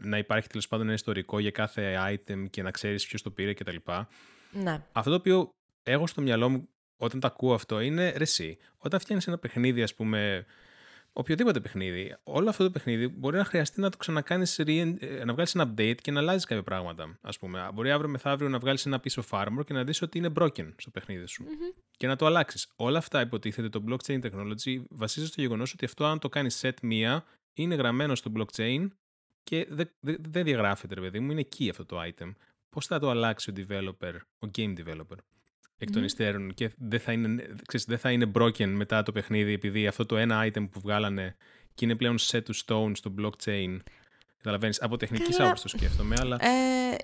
να υπάρχει τέλος πάντων ένα ιστορικό για κάθε item και να ξέρεις ποιος το πήρε κτλ. Ναι. Αυτό το οποίο έχω στο μυαλό μου όταν τα ακούω αυτό είναι ρε εσύ, όταν φτιάχνεις ένα παιχνίδι ας πούμε οποιοδήποτε παιχνίδι. Όλο αυτό το παιχνίδι μπορεί να χρειαστεί να το ξανακάνεις, ε, να βγάλεις ένα update και να αλλάζεις κάποια πράγματα. Ας πούμε. Μπορεί αύριο μεθαύριο να βγάλεις ένα piece of armor και να δεις ότι είναι broken στο παιχνίδι σου. Mm-hmm. Και να το αλλάξεις. Όλα αυτά υποτίθεται το blockchain technology βασίζεται στο γεγονός ότι αυτό, αν το κάνεις set μία, είναι γραμμένο στο blockchain και δεν δε, δε διαγράφεται, ρε παιδί μου. Είναι εκεί αυτό το item. Πώς θα το αλλάξει ο developer, ο game developer; Εκ των υστέρων και δεν θα, είναι, ξέρεις, δεν θα είναι broken μετά το παιχνίδι επειδή αυτό το ένα item που βγάλανε και είναι πλέον set to stone στο blockchain. Καταλαβαίνεις, από τεχνικής άποψης το σκέφτομαι, αλλά. Ε,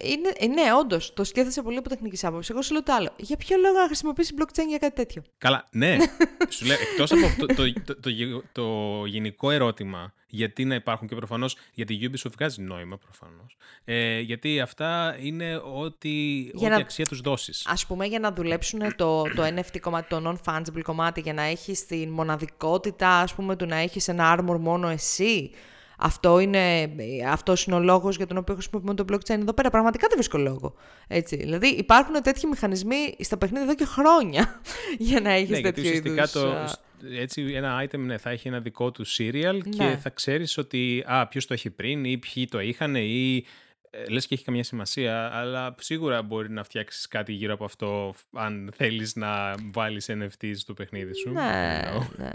είναι, ε, ναι, όντως, το σκέφτεσαι πολύ από τεχνικής άποψης. Εγώ σου λέω το άλλο. Για ποιο λόγο να χρησιμοποιήσει blockchain για κάτι τέτοιο; Καλά, ναι. σου λέω, εκτός από αυτό το, το, το, το, γενικό ερώτημα, γιατί να υπάρχουν και προφανώς. Γιατί η Ubisoft βγάζει νόημα προφανώς. Ε, γιατί αυτά είναι ό,τι, ό,τι να, αξία τους δώσεις. Α πούμε, για να δουλέψουν το, το NFT κομμάτι, το non-fungible κομμάτι, για να έχεις την μοναδικότητα, ας πούμε, του να έχεις ένα armor μόνο εσύ. Αυτό είναι, αυτός είναι ο λόγος για τον οποίο χρησιμοποιούμε το blockchain εδώ πέρα. Πραγματικά δεν βρίσκω λόγο. Έτσι. Δηλαδή υπάρχουν τέτοιοι μηχανισμοί στα παιχνίδια εδώ και χρόνια για να έχεις ναι, τέτοιο είδους. Το, έτσι ένα item ναι, θα έχει ένα δικό του serial και ναι. θα ξέρεις ότι α, ποιος το έχει πριν ή ποιοι το είχαν ή ε, λες και έχει καμία σημασία, αλλά σίγουρα μπορεί να φτιάξεις κάτι γύρω από αυτό αν θέλεις να βάλεις NFT στο παιχνίδι σου. Ναι, ναι.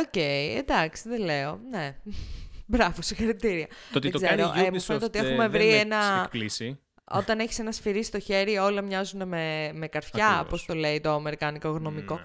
Οκ, okay, εντάξει, δεν λέω. Ναι. Μπράβο, συγχαρητήρια. Το ότι το κάνει η ε, Ubisoft ε, ότι έχουμε βρει ένα... εκπλήσσει. Όταν έχεις ένα σφυρί στο χέρι, όλα μοιάζουν με, με καρφιά, όπως το λέει το αμερικάνικο γνωμικό. Ναι.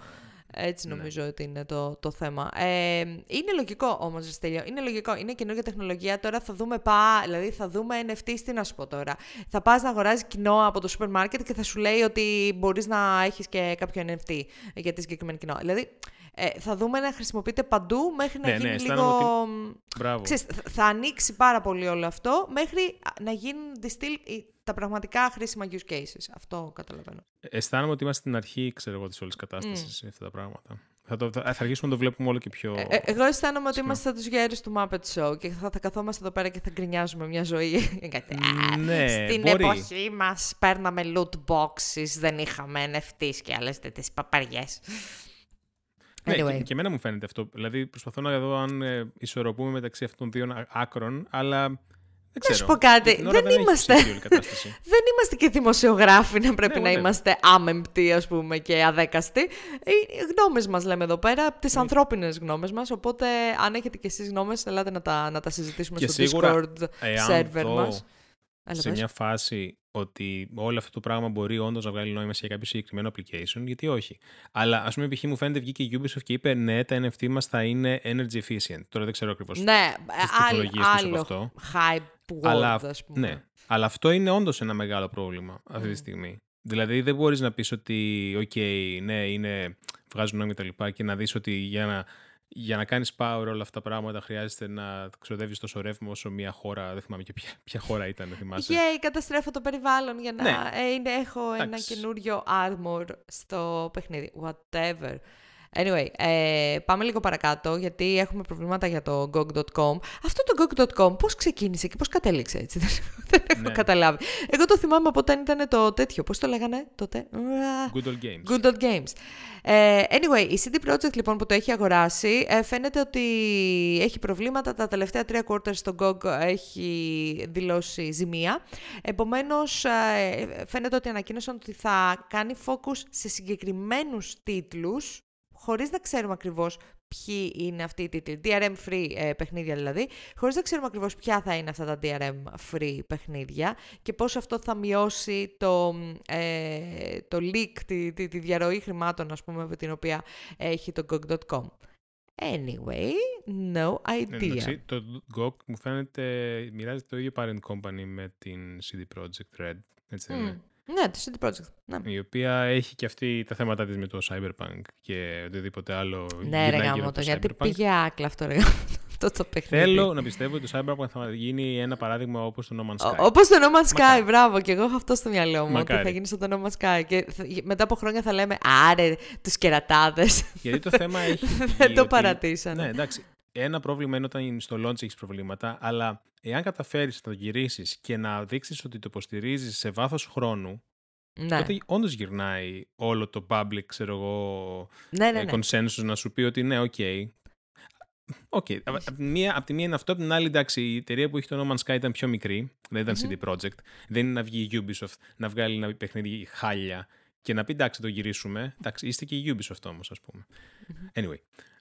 Έτσι ναι. νομίζω ότι είναι το, το θέμα. Ε, είναι λογικό όμως, ρε Στέλιο. Είναι λογικό. Είναι καινούργια τεχνολογία. Τώρα θα δούμε πά, δηλαδή θα δούμε NFT. Τι να σου πω τώρα. Θα πας να αγοράζεις κοινό από το σούπερ μάρκετ και θα σου λέει ότι μπορείς να έχεις και κάποιο NFT για τη συγκεκριμένη κοινό. Δηλαδή ε, θα δούμε να χρησιμοποιείται παντού μέχρι να Ναι, ναι, γίνει αισθάνομαι λίγο... ότι- Μπράβο. Ξέρεις, θα- θα ανοίξει πάρα πολύ όλο αυτό μέχρι να γίνουν distill οι- τα πραγματικά χρήσιμα use cases. Αυτό καταλαβαίνω. Αισθάνομαι ότι είμαστε στην αρχή, ξέρω εγώ, της όλης κατάστασης σε αυτά τα πράγματα. Θα, το, θα, θα αρχίσουμε να το βλέπουμε όλο και πιο. Ε, ε, εγώ αισθάνομαι ότι Συχνά. είμαστε σαν τους γέρους του Muppet Show και θα, θα καθόμαστε εδώ πέρα και θα γκρινιάζουμε μια ζωή. Κάτι, «Α, ναι, Στην μπορεί. εποχή μας παίρναμε loot boxes, δεν είχαμε NFTs και άλλες τέτοιες παπαριές. Ναι, Anyway. και, και εμένα μου φαίνεται αυτό. Δηλαδή, προσπαθώ να δω αν ε, ισορροπούμε μεταξύ αυτών των δύο άκρων, αλλά δεν ξέρω. σου πω κάτι, Για την ώρα δεν έχει είμαστε- ψηφίσει όλη η κατάσταση. Δεν είμαστε και δημοσιογράφοι να πρέπει Ναι, να whatever. είμαστε άμεμπτοι, ας πούμε, και αδέκαστοι. Οι γνώμες μας λέμε εδώ πέρα, τις Ναι. ανθρώπινες γνώμες μας, οπότε αν έχετε και εσείς γνώμες, ελάτε να τα, να τα συζητήσουμε Και στο σίγουρα, Discord Εάν server δω μας. Έλα, σε πες. μια φάση ότι όλο αυτό το πράγμα μπορεί όντως να βγάλει νόημα σε κάποιο συγκεκριμένο application, γιατί όχι. Αλλά ας πούμε, π.χ. μου φαίνεται βγήκε η Ubisoft και είπε ναι, τα NFT μας θα είναι energy efficient. Τώρα δεν ξέρω ακριβώς. Ναι, άλλο, τεχνολογίες πίσω από άλλο αυτό. hype word, Αλλά, ας πούμε. ναι. Αλλά αυτό είναι όντως ένα μεγάλο πρόβλημα αυτή τη στιγμή. Δηλαδή δεν μπορείς να πεις ότι, OK, ναι, είναι, βγάζουν νόημα και τα λοιπά και να δεις ότι για να, για να κάνεις power όλα αυτά τα πράγματα χρειάζεται να ξοδεύεις τόσο ρεύμα όσο μια χώρα. Δεν θυμάμαι και ποια, ποια χώρα ήταν, δεν θυμάσαι. Yay, καταστρέφω το περιβάλλον για να Ναι. ε, είναι, έχω ένα Εντάξει. καινούριο armor στο παιχνίδι. Whatever. Anyway, ε, πάμε λίγο παρακάτω, γιατί έχουμε προβλήματα για το gog.com. Αυτό το gog.com πώς ξεκίνησε και πώς κατέληξε έτσι, δεν, δεν έχω Ναι. καταλάβει. Εγώ το θυμάμαι από όταν ήταν το τέτοιο, πώς το λέγανε τότε; Ουα. Good old games. Good old games. Ε, anyway, η CD Projekt λοιπόν που το έχει αγοράσει ε, φαίνεται ότι έχει προβλήματα. Τα τελευταία τρία quarters στο GOG έχει δηλώσει ζημία. Επομένως, ε, φαίνεται ότι ανακοίνωσαν ότι θα κάνει focus σε συγκεκριμένους τίτλους χωρίς να ξέρουμε ακριβώς ποιοι είναι αυτοί οι τίτλοι. DRM-free ε, παιχνίδια δηλαδή, χωρίς να ξέρουμε ακριβώς ποια θα είναι αυτά τα DRM-free παιχνίδια και πώς αυτό θα μειώσει το, ε, το leak, τη, τη, τη διαρροή χρημάτων, ας πούμε, με την οποία έχει το GOG.com. Anyway, no Ναι, idea. εντάξει, το GOG μου φαίνεται μοιράζεται το ίδιο parent company με την CD Projekt Red. Έτσι δεν είναι. Μμ. Ναι, το CD Projekt. Ναι. Η οποία έχει και αυτή τα θέματα της με το Cyberpunk και οτιδήποτε άλλο Ναι, γυρνάει ρε γύρω γάμο από το, το γιατί Cyberpunk. πήγε άκλα αυτό, ρε γάμο, αυτό το παιχνίδι. Θέλω να πιστεύω ότι το Cyberpunk θα γίνει ένα παράδειγμα όπως το No Man's Sky. Όπως το No Man's Sky, Μακάρι. μπράβο. Και εγώ έχω αυτό στο μυαλό μου. Ότι Μακάρι. θα γίνει σαν το No Man's Sky. Και θα- μετά από χρόνια θα λέμε Άρε, τους κερατάδες. Γιατί το θέμα έχει βγει Δεν το ότι- παρατήσανε. Ναι, εντάξει. Ένα πρόβλημα είναι όταν στο launch έχεις προβλήματα, αλλά εάν καταφέρεις να το γυρίσεις και να δείξεις ότι το υποστηρίζεις σε βάθος χρόνου, ναι. τότε όντως γυρνάει όλο το public, ξέρω εγώ, ναι, ναι, ε, ναι. consensus να σου πει ότι ναι, οκ. Οκ. Απ' τη μία, απ' τη μία είναι αυτό, απ' την άλλη, εντάξει, η εταιρεία που έχει το No Man's Sky ήταν πιο μικρή, δεν ήταν CD Projekt. Δεν είναι να βγει η Ubisoft να βγάλει ένα παιχνίδι χάλια και να πει εντάξει, το γυρίσουμε. Εντάξει, είστε και η Ubisoft όμως, ας πούμε. Anyway.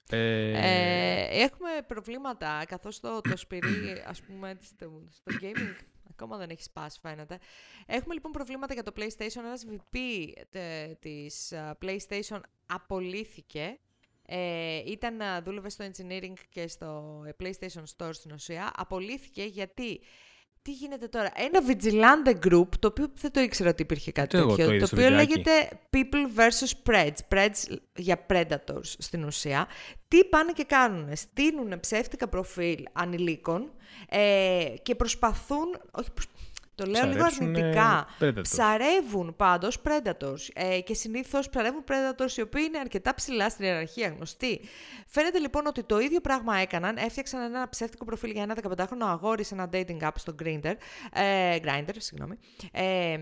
Ε, Ε, έχουμε προβλήματα καθώς το, το σπυρί ας πούμε στο, στο gaming ακόμα δεν έχει σπάσει φαίνεται. Έχουμε λοιπόν προβλήματα για το PlayStation. Ένας VP τε- της α, PlayStation απολύθηκε. Ε, ήταν, α, δούλευε στο engineering και στο ε, PlayStation Store στην ουσία. Απολύθηκε γιατί τι γίνεται τώρα; Ένα vigilante group, το οποίο δεν το ήξερα ότι υπήρχε κάτι Ούτε εγώ τέτοιο, το είδα το στο οποίο βιντεάκι. λέγεται People vs. Preds. Preds για Predators στην ουσία. Τι πάνε και κάνουν. Στείλουν ψεύτικα προφίλ ανηλίκων ε, και προσπαθούν, όχι προσ- το λέω λίγο ψαρέψουνε αρνητικά, Predators. ψαρεύουν πάντως Predators ε, και συνήθως ψαρεύουν Predators οι οποίοι είναι αρκετά ψηλά στην ιεραρχία, γνωστοί. Φαίνεται λοιπόν ότι το ίδιο πράγμα έκαναν, έφτιαξαν ένα ψεύτικο προφίλ για ένα 15χρονο αγόρι σε ένα dating app στο Grindr, ε, Grindr, συγγνώμη, ε,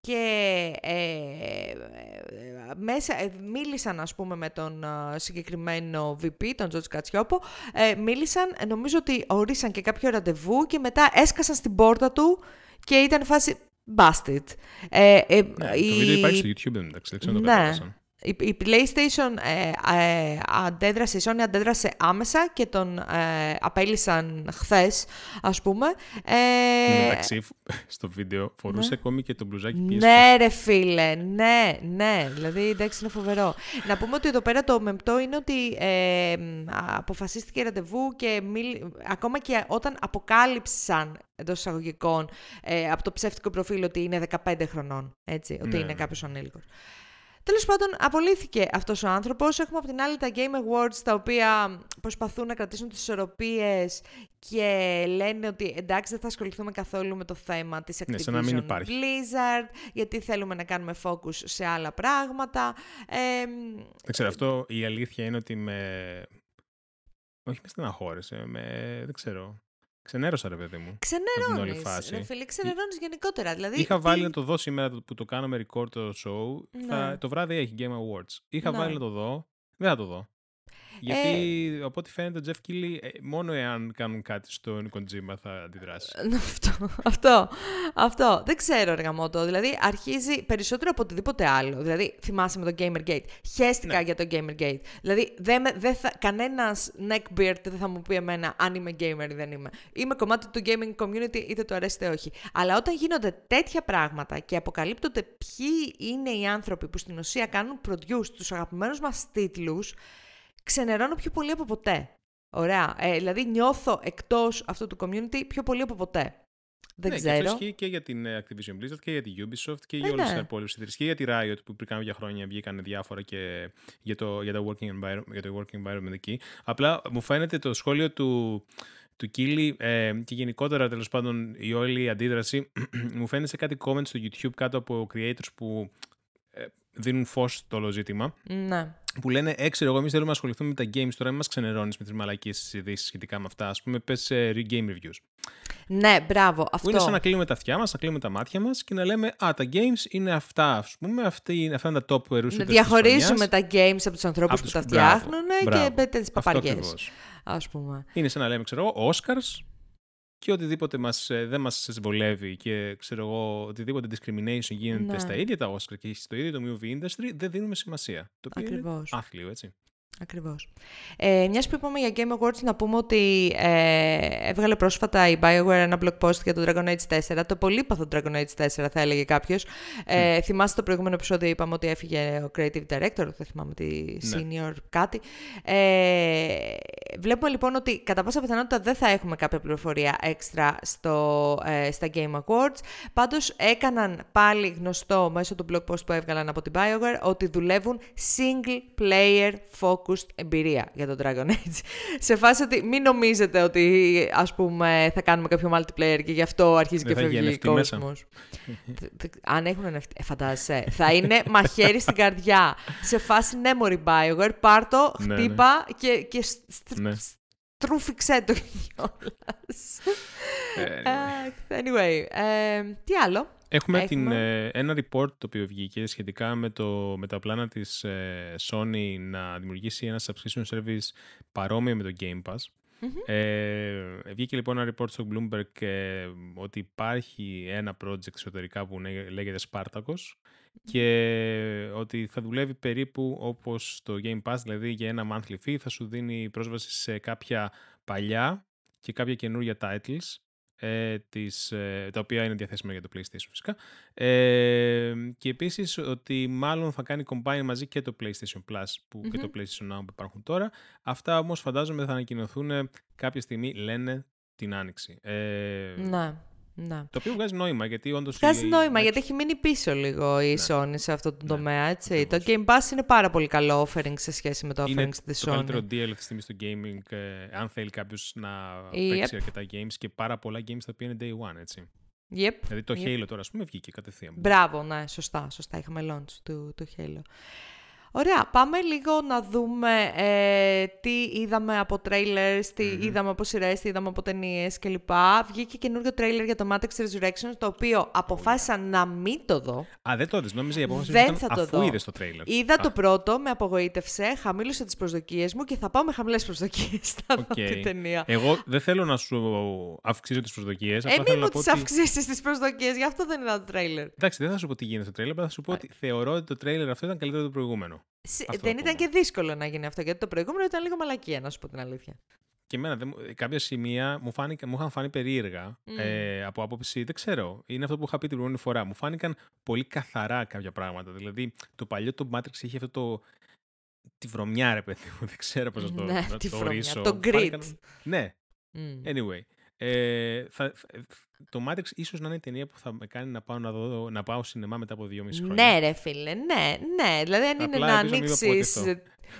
και ε, ε, μέσα, ε, μίλησαν ας πούμε με τον ε, συγκεκριμένο VP, τον Τζότζ Κατσιόπο, ε, μίλησαν, ε, νομίζω ότι ορίσαν και κάποιο ραντεβού και μετά έσκασαν στην πόρτα του και ήταν φάση busted. Ε, ε, ναι, η- Το βίντεο υπάρχει στο YouTube, εντάξει, δεν ξέρω αν το Ναι. Κατέβασαν. η, η PlayStation ε, ε, αντέδρασε, η Sony αντέδρασε άμεσα και τον ε, απέλησαν χθες, ας πούμε. Ε, Εντάξει, στο βίντεο φορούσε ακόμη και το μπλουζάκι PS5. ναι, ρε φίλε, ναι, ναι. Δηλαδή, εντάξει, είναι φοβερό. Να πούμε ότι εδώ πέρα το μεμπτό είναι ότι ε, μ, αποφασίστηκε ραντεβού και μίλ- ακόμα και όταν αποκάλυψαν εντός εισαγωγικών ε, από το ψεύτικο προφίλ ότι είναι 15 χρονών. Έτσι, ότι Ναι, είναι ναι. κάποιος ανήλικος. Τέλος πάντων, απολύθηκε αυτός ο άνθρωπος. Έχουμε από την άλλη τα Game Awards, τα οποία προσπαθούν να κρατήσουν τις ισορροπίες και λένε ότι εντάξει, δεν θα ασχοληθούμε καθόλου με το θέμα της Ναι, Activision σαν να μην υπάρχει. Blizzard, γιατί θέλουμε να κάνουμε focus σε άλλα πράγματα. Ε, Δεν ξέρω, αυτό η αλήθεια είναι ότι με. Όχι με στεναχώρησε, με. Δεν ξέρω. Ξενέρωσα, ρε παιδί μου. από την όλη Ξενερώνεις, φάση. ρε φίλε, ξενερώνεις γενικότερα. Δηλαδή, Είχα τι- βάλει να το δω σήμερα το- που το κάναμε record το show. Θα, Ναι. το βράδυ έχει Game Awards. Είχα Ναι. βάλει να το δω. Δεν θα το δω. Γιατί από ό,τι φαίνεται ο Jeff Keighley ε, μόνο εάν κάνουν κάτι στον Kojima θα αντιδράσει. Αυτό, αυτό, αυτό. Δεν ξέρω, ρε γαμώτο. Δηλαδή, αρχίζει περισσότερο από οτιδήποτε άλλο. Δηλαδή, θυμάσαι με το Gamergate. Χαίστηκα Ναι. για το Gamergate. Δηλαδή, δεν με, δεν θα, κανένας neckbeard δεν θα μου πει εμένα αν είμαι gamer ή δεν είμαι. Είμαι κομμάτι του gaming community, είτε το αρέσει είτε όχι. Αλλά όταν γίνονται τέτοια πράγματα και αποκαλύπτονται ποιοι είναι οι άνθρωποι που στην ουσία κάνουν produce τους αγαπημένους μας τίτλους, ξενερώνω πιο πολύ από ποτέ. Ωραία. Ε, δηλαδή νιώθω εκτός αυτού του community πιο πολύ από ποτέ. Δεν ναι, Και αυτό ξέρω. ισχύει και για την ε, Activision Blizzard και για τη Ubisoft και για Ε, όλε ναι. τι υπόλοιπε εταιρείε. Και για τη Riot που πριν κάποια χρόνια βγήκαν διάφορα και για το, για το, working, environment, για το working environment εκεί. Απλά μου φαίνεται το σχόλιο του, του Κίλι ε, και γενικότερα τέλος πάντων η όλη αντίδραση μου φαίνεται σε κάτι comments στο YouTube κάτω από creators που ε, δίνουν φως στο όλο ζήτημα. Ναι. Που λένε, «Ε, ξέρω εγώ, εμείς θέλουμε να ασχοληθούμε με τα games τώρα, μην μας ξενερώνεις με τις μαλακίες ειδήσεις σχετικά με αυτά. Α πούμε, πες game reviews. Ναι, μπράβο. Που Αυτό. είναι σαν να κλείνουμε τα αυτιά μας, να κλείνουμε τα μάτια μας και να λέμε Α, τα games είναι αυτά, ας πούμε. Αυτή, είναι- αυτά είναι τα top roosters να της διαχωρίσουμε χρονιάς. τα games από τους ανθρώπους Από που τους- τα μπράβο, φτιάχνουν μπράβο. και πέτε τις Αυτό παπαριές. ακριβώς. Α πούμε. Είναι σαν να λέμε, ξέρω εγώ, Oscars και οτιδήποτε μας, ε, δεν μας συμβολεύει και ξέρω εγώ, οτιδήποτε discrimination γίνεται Ναι. στα ίδια τα Oscar και στο ίδιο το movie industry, δεν δίνουμε σημασία. Το οποίο είναι Ακριβώς. άθλιο, έτσι. Ακριβώς. Ε, μιας που είπαμε για Game Awards, να πούμε ότι ε, έβγαλε πρόσφατα η BioWare ένα blog post για το Dragon Age 4, το πολύπαθο Dragon Age 4 θα έλεγε κάποιος. Ε, Θυμάστε το προηγούμενο επεισόδιο είπαμε ότι έφυγε ο Creative Director, δεν θυμάμαι τι Ναι. Senior κάτι. Ε, βλέπουμε λοιπόν ότι κατά πάσα πιθανότητα δεν θα έχουμε κάποια πληροφορία έξτρα στο, ε, στα Game Awards. Πάντως έκαναν πάλι γνωστό μέσω του blog post που έβγαλαν από την BioWare ότι δουλεύουν single player focused εμπειρία για τον Dragon Age. Σε φάση ότι μην νομίζετε ότι ας πούμε θα κάνουμε κάποιο multiplayer και γι' αυτό αρχίζει Δεν και θα έχει φεύγει NFT μέσα. κόσμος. Th- th- Αν έχουν NFT, ε, φαντάζεσαι, θα είναι μαχαίρι στην καρδιά. Σε φάση ναι μωρή BioWare, πάρ' το, Ναι, ναι. χτύπα και, και στ- Ναι. στρούφιξέ το κιόλας. Ε, Αχ, anyway, ε, τι άλλο. Έχουμε, Έχουμε; Την, ε, ένα report το οποίο βγήκε σχετικά με, το, με τα πλάνα της ε, Sony να δημιουργήσει ένα subscription service παρόμοιο με το Game Pass. Ε, βγήκε λοιπόν ένα report στο Bloomberg ε, ότι υπάρχει ένα project εσωτερικά που νέ- λέγεται Spartacus και ότι θα δουλεύει περίπου όπως το Game Pass, δηλαδή για ένα monthly fee θα σου δίνει πρόσβαση σε κάποια παλιά και κάποια καινούργια titles ε, τις, ε, τα οποία είναι διαθέσιμα για το PlayStation φυσικά. Ε, και επίσης ότι μάλλον θα κάνει combine μαζί και το PlayStation Plus που, και το PlayStation Now που υπάρχουν τώρα. Αυτά όμως φαντάζομαι θα ανακοινωθούν κάποια στιγμή λένε την Άνοιξη. Ε, Ναι, ναι. το οποίο βγάζει νόημα γιατί όντως Βγάζει η- νόημα η- γιατί έχει μείνει πίσω λίγο η Ναι. Sony σε αυτό το Ναι, τομέα, έτσι. ακριβώς. Το Game Pass είναι πάρα πολύ καλό offering σε σχέση με το είναι offering της το Sony. καλύτερο deal αυτή τη στιγμή στο gaming ε, αν θέλει κάποιος να Yep. παίξει αρκετά games και πάρα πολλά games τα οποία είναι day one έτσι. Yep. Δηλαδή το Yep. Halo τώρα ας πούμε βγήκε κατευθείαν. Μπράβο, ναι, σωστά, σωστά. Είχαμε launch του, του Halo. Ωραία, πάμε λίγο να δούμε ε, τι είδαμε από trailers, τι είδαμε από σειρές, τι είδαμε από ταινίες κλπ. Βγήκε καινούριο trailer για το Matrix Resurrections, το οποίο αποφάσισα να μην το δω. Α, δεν το είδες. Νόμιζα η απόφαση Δεν ήταν θα το αφού δω. είδες το trailer. Είδα Α, το πρώτο, με απογοήτευσε, χαμήλωσα τις προσδοκίες μου και θα πάω με χαμηλές προσδοκίες θα δω οκ. την ταινία. Εγώ δεν θέλω να σου αυξήσω τις προσδοκίες. Ε, απλά μη θέλω μου να πω τις ότι... αυξήσεις τις προσδοκίες, γι' αυτό δεν είδα το trailer. Εντάξει, δεν θα σου πω τι γίνεται στο trailer, αλλά θα σου πω ότι θεωρώ ότι το trailer αυτό ήταν καλύτερο από το προηγούμενο. Σ- Αυτό δεν θα ήταν πούμε. και δύσκολο να γίνει αυτό, γιατί το προηγούμενο ήταν λίγο μαλακία, να σου πω την αλήθεια. Και εμένα δεν μου- κάποια σημεία μου, φάνηκα, μου είχαν φανεί περίεργα Μμ. ε, από άποψη, δεν ξέρω, είναι αυτό που είχα πει την προηγούμενη φορά. Μου φάνηκαν πολύ καθαρά κάποια πράγματα. Δηλαδή, το παλιό το Matrix είχε αυτό το. τη βρωμιά, ρε παιδί μου, δεν ξέρω πώς να το, Ναι, να τη το βρωμιά, ορίσω. το Μου grit. φάνηκαν- Ναι, Μμ. anyway. Ε, θα, το Matrix ίσως να είναι η ταινία που θα με κάνει να πάω, να δω, να πάω σινεμά μετά από δυόμιση χρόνια. Ναι, ρε φίλε, ναι, ναι. Δηλαδή, αν είναι να ανοίξεις.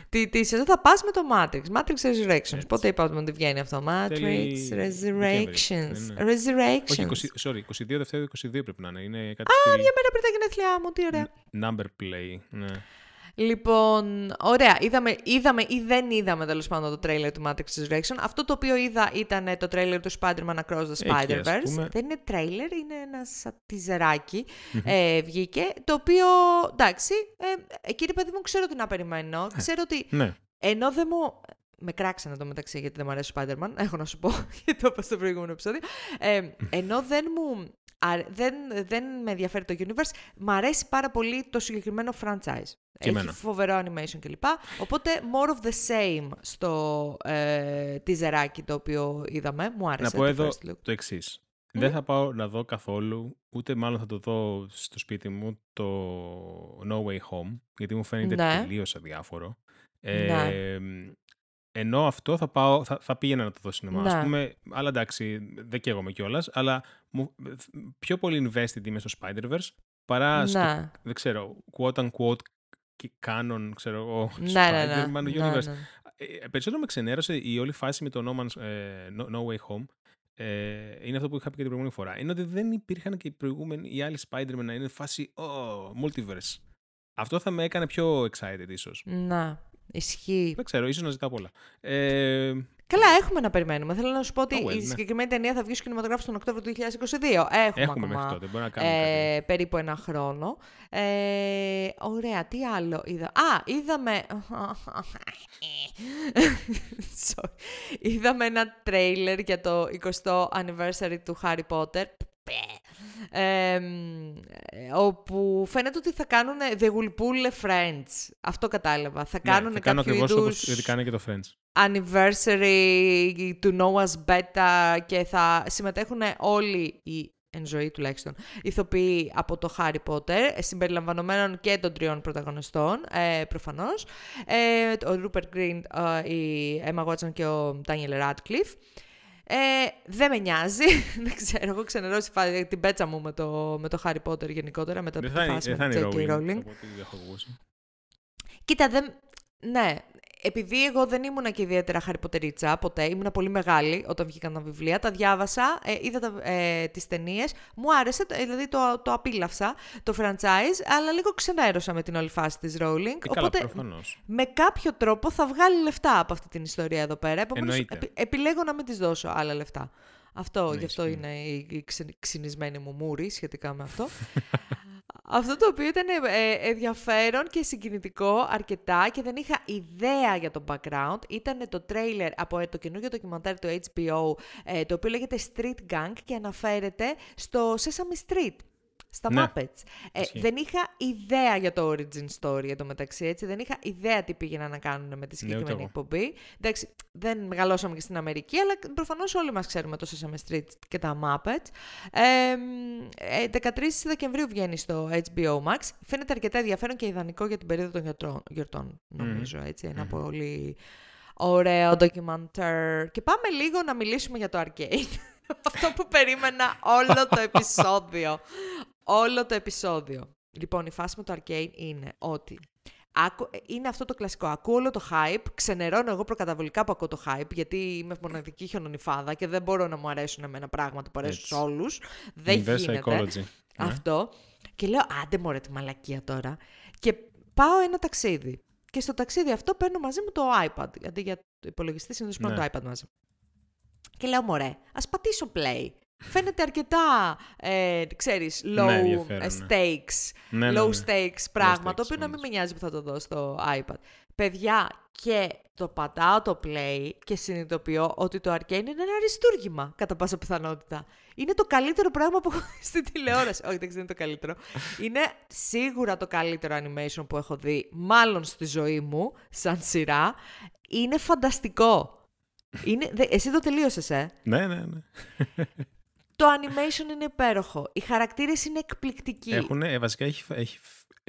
Τι, τι εδώ θα πας με το Matrix. Matrix Resurrections. Έτσι. Πότε είπαμε ότι βγαίνει αυτό; Matrix Resurrections. Ναι, Resurrections. Όχι, 20, sorry, 22 Δευτέρου 22 πρέπει να είναι. είναι κάτι Α, στη... μια μέρα πριν τα γενέθλιά μου, τι ωραία. Number play, ναι. Λοιπόν, ωραία. Είδαμε, είδαμε ή δεν είδαμε τέλος πάντων το τρέιλερ του Matrix Resurrection. Αυτό το οποίο είδα ήταν το τρέιλερ του Spider-Man Across the Spider-Verse. Δεν είναι τρέιλερ, είναι ένα σατιζεράκι. ε, βγήκε. Το οποίο, εντάξει, ε, κύριε παιδί μου, ξέρω τι να περιμένω. Ε, ξέρω ότι. Ναι. Ενώ δεν μου. Με κράξανε το μεταξύ γιατί δεν μου αρέσει ο Spider-Man. Έχω να σου πω, γιατί το είπα στο προηγούμενο επεισόδιο. Ε, ενώ δεν μου. Δεν, δεν με ενδιαφέρει το universe, μ' αρέσει πάρα πολύ το συγκεκριμένο franchise. Και Έχει φοβερό animation κλπ. Οπότε more of the same στο ε, τιζεράκι το οποίο είδαμε. Μου άρεσε. Να πω εδώ το εξής. Δεν θα πάω να δω καθόλου, ούτε μάλλον θα το δω στο σπίτι μου, το No Way Home, γιατί μου φαίνεται Ναι. τελείως αδιάφορο. Ναι. Ε, ενώ αυτό θα, πάω, θα, θα πήγαινα να το δω σινεμά. Ναι. Ας πούμε, αλλά εντάξει, δεν καίγομαι κιόλας, αλλά μου, πιο πολύ invested είμαι στο Spider-Verse παρά στο, Ναι. δεν ξέρω, quote-unquote canon, ξέρω εγώ, Ναι, ναι, ναι. Spider-Man ναι, universe. ναι. Ε, περισσότερο με ξενέρωσε η όλη φάση με το No, Man's, ε, no, no Way Home. Ε, είναι αυτό που είχα πει και την προηγούμενη φορά. Είναι ότι δεν υπήρχαν και οι προηγούμενοι, οι άλλοι Spider-Man να είναι φάση oh, multiverse. Αυτό θα με έκανε πιο excited ίσως. Να, ισχύει. Δεν ξέρω, ίσως να ζητάω πολλά. Ε, Καλά, έχουμε να περιμένουμε. Θέλω να σου πω ότι Oh, well, η ναι. συγκεκριμένη ταινία θα βγει στο κινηματογράφο τον Οκτώβριο του 2022. Έχουμε, έχουμε μέχρι ακόμα τότε, μπορεί να κάνουμε κάτι. ε, περίπου ένα χρόνο. Ε, ωραία, τι άλλο είδα. Α, είδαμε... Sorry. είδαμε ένα τρέιλερ για το 20ο anniversary του Harry Potter. Ε, όπου φαίνεται ότι θα κάνουν The Will Pull Friends. Αυτό κατάλαβα. Θα Ναι, κάνουν θα κάνω κάποιο ακριβώς είδους όπως γιατί κάνει και το Friends. anniversary του Noah's Beta και θα συμμετέχουν όλοι οι εν ζωή τουλάχιστον, ηθοποιοί από το Harry Potter, ε, συμπεριλαμβανομένων και των τριών πρωταγωνιστών, ε, προφανώς. Ε, ο Rupert Grint, ε, η Emma Watson και ο Daniel Radcliffe. Ε, δεν με νοιάζει, δεν ξέρω, έχω ξενερώσει πάλι την πέτσα μου με το, με το Harry Potter γενικότερα, μετά Δεν από θα τη είναι, φάση δεν με θα τη είναι J.K. Rowling. Rowling. από ό,τι έχω ακούσει. Κοίτα, δεν... Ναι, επειδή εγώ δεν ήμουνα και ιδιαίτερα χαριποτερίτσα ποτέ, ήμουνα πολύ μεγάλη όταν βγήκαν τα βιβλία, τα διάβασα, ε, είδα τα, ε, τις ταινίες, μου άρεσε, ε, δηλαδή το, το απίλαυσα, το franchise, αλλά λίγο ξενέρωσα με την όλη φάση της Rowling, Ε, καλά, οπότε προφανώς. με κάποιο τρόπο θα βγάλει λεφτά από αυτή την ιστορία εδώ πέρα, επομένως Εννοείται. επι- επιλέγω να μην της δώσω άλλα λεφτά. Αυτό, Ναι, γι' αυτό ισχύει. είναι η, η ξε- ξυνισμένη μου μούρη σχετικά με αυτό. Αυτό το οποίο ήταν ε, ενδιαφέρον και συγκινητικό αρκετά και δεν είχα ιδέα για το background ήταν το trailer από ε, το καινούργιο ντοκιμαντάρι του HBO ε, το οποίο λέγεται Street Gang και αναφέρεται στο Sesame Street. Στα Ναι, Muppets. Ε, ισχύει. δεν είχα ιδέα για το origin story εντωμεταξύ, έτσι. Δεν είχα ιδέα τι πήγαιναν να κάνουν με τη Ναι, ούτε συγκεκριμένη εγώ. εκπομπή. Εντάξει, δεν μεγαλώσαμε και στην Αμερική, αλλά προφανώς όλοι μας ξέρουμε το Sesame Street και τα Muppets. Ε, ε, 13 Δεκεμβρίου βγαίνει στο HBO Max. Φαίνεται αρκετά ενδιαφέρον και ιδανικό για την περίοδο των γιορτών, γιορτών νομίζω, έτσι. Ένα πολύ ωραίο ντοκιμαντέρ. Και πάμε λίγο να μιλήσουμε για το arcade. Αυτό που περίμενα όλο το επεισόδιο. Όλο το επεισόδιο. Λοιπόν, η φάση με το arcade είναι ότι άκου- είναι αυτό το κλασικό. Ακούω όλο το hype, ξενερώνω εγώ προκαταβολικά που ακούω το hype, γιατί είμαι μοναδική χιονονιφάδα και δεν μπορώ να μου αρέσουν εμένα πράγματα που αρέσουν Έτσι. σε όλους. Δεν Inverse γίνεται. psychology. Ναι. Αυτό. Και λέω, άντε μωρέ τη μαλακία τώρα. Και πάω ένα ταξίδι. Και στο ταξίδι αυτό παίρνω μαζί μου το iPad. Γιατί για το υπολογιστή συνήθως παίρνω Ναι. το iPad μαζί. Και λέω, μωρέ, ας πατήσω play. Φαίνεται αρκετά, ε, ξέρεις, low ενδιαφέρον, ε, ναι. stakes, Ναι, ναι, low ναι. stakes πράγμα, stakes, το οποίο να μην όντως. με νοιάζει που θα το δω στο iPad. Παιδιά, και το πατάω το play και συνειδητοποιώ ότι το Arcane είναι ένα αριστούργημα, κατά πάσα πιθανότητα. Είναι το καλύτερο πράγμα που έχω δει στη τηλεόραση. Όχι, δεν είναι το καλύτερο. Είναι σίγουρα το καλύτερο animation που έχω δει, μάλλον στη ζωή μου, σαν σειρά. Είναι φανταστικό. Είναι, δε- εσύ το τελείωσες, ε; Ναι, ναι, ναι. Το animation είναι υπέροχο. Οι χαρακτήρες είναι εκπληκτικοί. Έχουν, ε, βασικά έχει, έχει,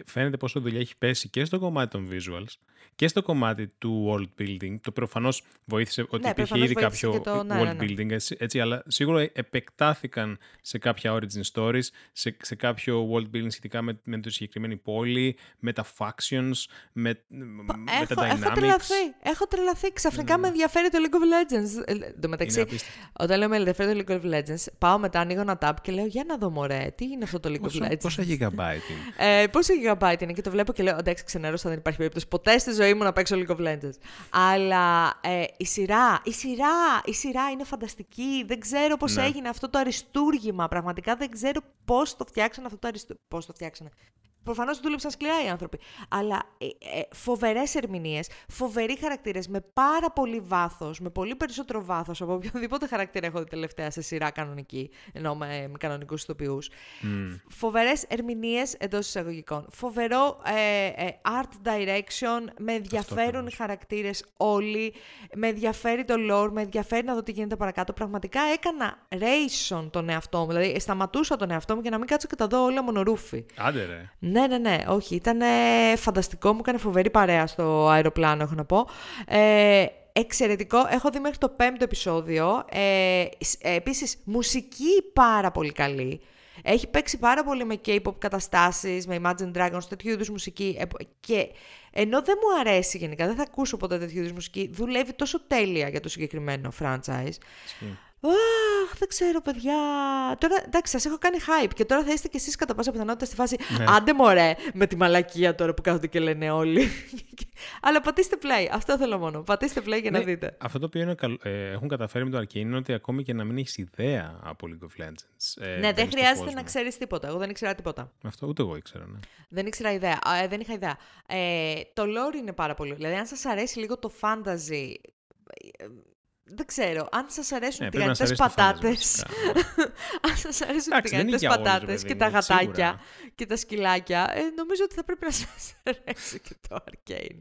φαίνεται πόσο δουλειά έχει πέσει και στο κομμάτι των visuals και στο κομμάτι του world building. Το προφανώς βοήθησε ότι Ναι, υπήρχε προφανώς ήδη βοήθησε κάποιο και το- ναι, world ναι, ναι. building, έτσι, έτσι, αλλά σίγουρα επεκτάθηκαν σε κάποια origin stories, σε, σε κάποιο world building σχετικά με, με τη συγκεκριμένη πόλη, με τα factions, με, με τα Έχω, έχω dynamics. τρελαθεί. Έχω τρελαθεί. Ξαφνικά με ενδιαφέρει το League of Legends. Ε, Εν τω μεταξύ, Είναι απίστευτο. όταν λέω με ενδιαφέρει το League of Legends, πάω μετά, ανοίγω ένα tab και λέω Για να δω, μωρέ, τι είναι αυτό το League of Πόσο- Legends; Πόσα gigabyte είναι; Ε, πόσο gigabyte είναι; Και το βλέπω και λέω εντάξει ξενέρωσα δεν υπάρχει περίπτωση ποτέ στη ζωή μου να παίξω League of Legends. Αλλά ε, η σειρά, η σειρά, η σειρά είναι φανταστική. Δεν ξέρω πώς Ναι. έγινε αυτό το αριστούργημα. Πραγματικά δεν ξέρω πώς το φτιάξανε αυτό το αριστούργημα. Πώς το φτιάξανε. Προφανώς δούλεψαν σκληρά οι άνθρωποι. Αλλά ε, ε, φοβερές ερμηνείες, φοβεροί χαρακτήρες με πάρα πολύ βάθος, με πολύ περισσότερο βάθος από οποιοδήποτε χαρακτήρα έχω δει τελευταία σε σειρά κανονική, ενώ με, με κανονικούς ηθοποιούς. Μμμ. Φοβερές ερμηνείες εντός εισαγωγικών. Φοβερό ε, ε, art direction. Με ενδιαφέρουν οι ακριβώς. χαρακτήρες όλοι. Με ενδιαφέρει το lore. Με ενδιαφέρει να δω τι γίνεται παρακάτω. Πραγματικά έκανα ration τον εαυτό μου. Δηλαδή, σταματούσα τον εαυτό μου για να μην κάτσω και τα δω όλα μονορούφι. Άντε ρε. Ναι, ναι, ναι, όχι. Ήταν φανταστικό. Μου έκανε φοβερή παρέα στο αεροπλάνο, έχω να πω. Ε, εξαιρετικό. Έχω δει μέχρι το πέμπτο επεισόδιο. Ε, σ- ε, επίσης, μουσική πάρα πολύ καλή. Έχει παίξει πάρα πολύ με K-pop καταστάσεις, με Imagine Dragons, τέτοιου είδους μουσική. Ε, και ενώ δεν μου αρέσει γενικά, δεν θα ακούσω ποτέ τέτοιου είδους μουσική, δουλεύει τόσο τέλεια για το συγκεκριμένο franchise. Ισχύει. Αχ, δεν ξέρω, παιδιά. Τώρα, εντάξει, σας έχω κάνει hype και τώρα θα είστε κι εσείς κατά πάσα πιθανότητα στη φάση. Ναι. Άντε μωρέ, με τη μαλακία τώρα που κάθονται και λένε όλοι. Αλλά πατήστε play. Αυτό θέλω μόνο. Πατήστε play για να Ναι, δείτε. Αυτό το οποίο είναι καλ- ε, έχουν καταφέρει με το Arcane είναι ότι ακόμη και να μην έχεις ιδέα από League of Legends. ε, ναι, δεν μπαίνεις στον χρειάζεται κόσμο. να ξέρεις τίποτα. Εγώ δεν ήξερα τίποτα. Αυτό ούτε εγώ ήξερα. Ναι. Δεν ήξερα ιδέα. Α, ε, δεν είχα ιδέα. Ε, το lore είναι πάρα πολύ. Δηλαδή, αν σας αρέσει λίγο το fantasy. Ε, δεν ξέρω. Αν σας αρέσουν Ναι, οι πρέπει να τηγανιτέ σ' αρέσει το fantasy, πατάτες. βασικά. Αν σας αρέσουν οι Εντάξει, δεν είναι τηγανιτέ για όλους, ρε πατάτες παιδί και μου, τα γατάκια σίγουρα. και τα σκυλάκια, ε, νομίζω ότι θα πρέπει να σας αρέσει και το Arcane.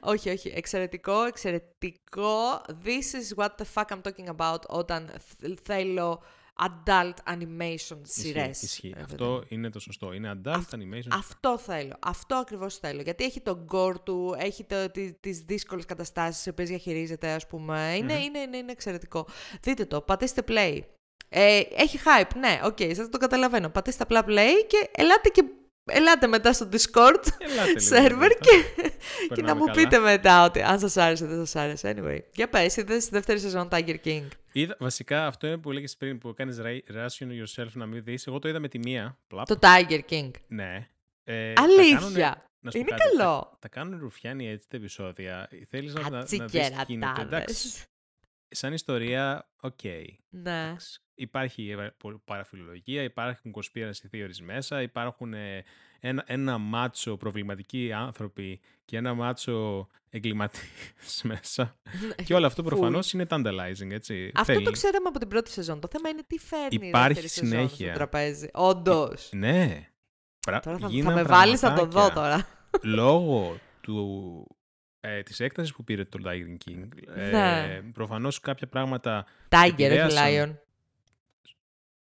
όχι, όχι. Εξαιρετικό, εξαιρετικό. This is what the fuck I'm talking about όταν θ- θέλω adult animation σειρές. Ισχύει, ισχύει. Αυτό είναι το σωστό. Είναι adult animation. Αυτό θέλω. Αυτό ακριβώς θέλω. Γιατί έχει τον gore του, έχει το, τι, τις δύσκολες καταστάσεις τις οποίες διαχειρίζεται, ας πούμε. Είναι, είναι, είναι, είναι εξαιρετικό. Δείτε το, πατήστε play. Ε, έχει hype, ναι, οκ, okay, σας το καταλαβαίνω. Πατήστε απλά play και ελάτε και ελάτε μετά στο Discord Ελάτε λίγο server μετά. και, και να Περνάμε μου καλά. πείτε μετά ότι αν σας άρεσε δεν σας άρεσε. Anyway, για πες, είδες στη δεύτερη σεζόν Tiger King. Είδα, βασικά αυτό είναι που έλεγες πριν που κάνεις ra- ration yourself να μην δεις. Εγώ το είδα με τη μία. Πλαπ. Το Tiger King. Ναι. Ε, τα Αλήθεια. κάνουνε- να σου πω Είναι κάτι, τα- καλό. Τα, κάνουν ρουφιάνοι έτσι τα επεισόδια. Θέλεις να, να, να δεις τι Α τσι κερατάδες. γίνεται. Εντάξει, σαν ιστορία, οκ. Ναι. Εντάξει. Υπάρχει ε, πο- παραφιλολογία, υπάρχουν conspiracy theories μέσα, υπάρχουν ε, ένα, ένα μάτσο προβληματικοί άνθρωποι και ένα μάτσο εγκληματίες μέσα. και όλο αυτό Full. προφανώς είναι tantalizing, έτσι. Αυτό Θέλει- το ξέραμε από την πρώτη σεζόν. Το θέμα είναι τι φέρνει Υπάρχει η δεύτερη σεζόν συνέχεια. στο τραπέζι. Όντως. Ναι. Πρα... Τώρα θα, θα γίναν με βάλεις να το δω πραγματάκια. τώρα. Λόγω του, ε, της έκτασης που πήρε το Tiger King, ε, Ναι. προφανώς κάποια πράγματα... Tiger, όχι επηρέασαν. Lion.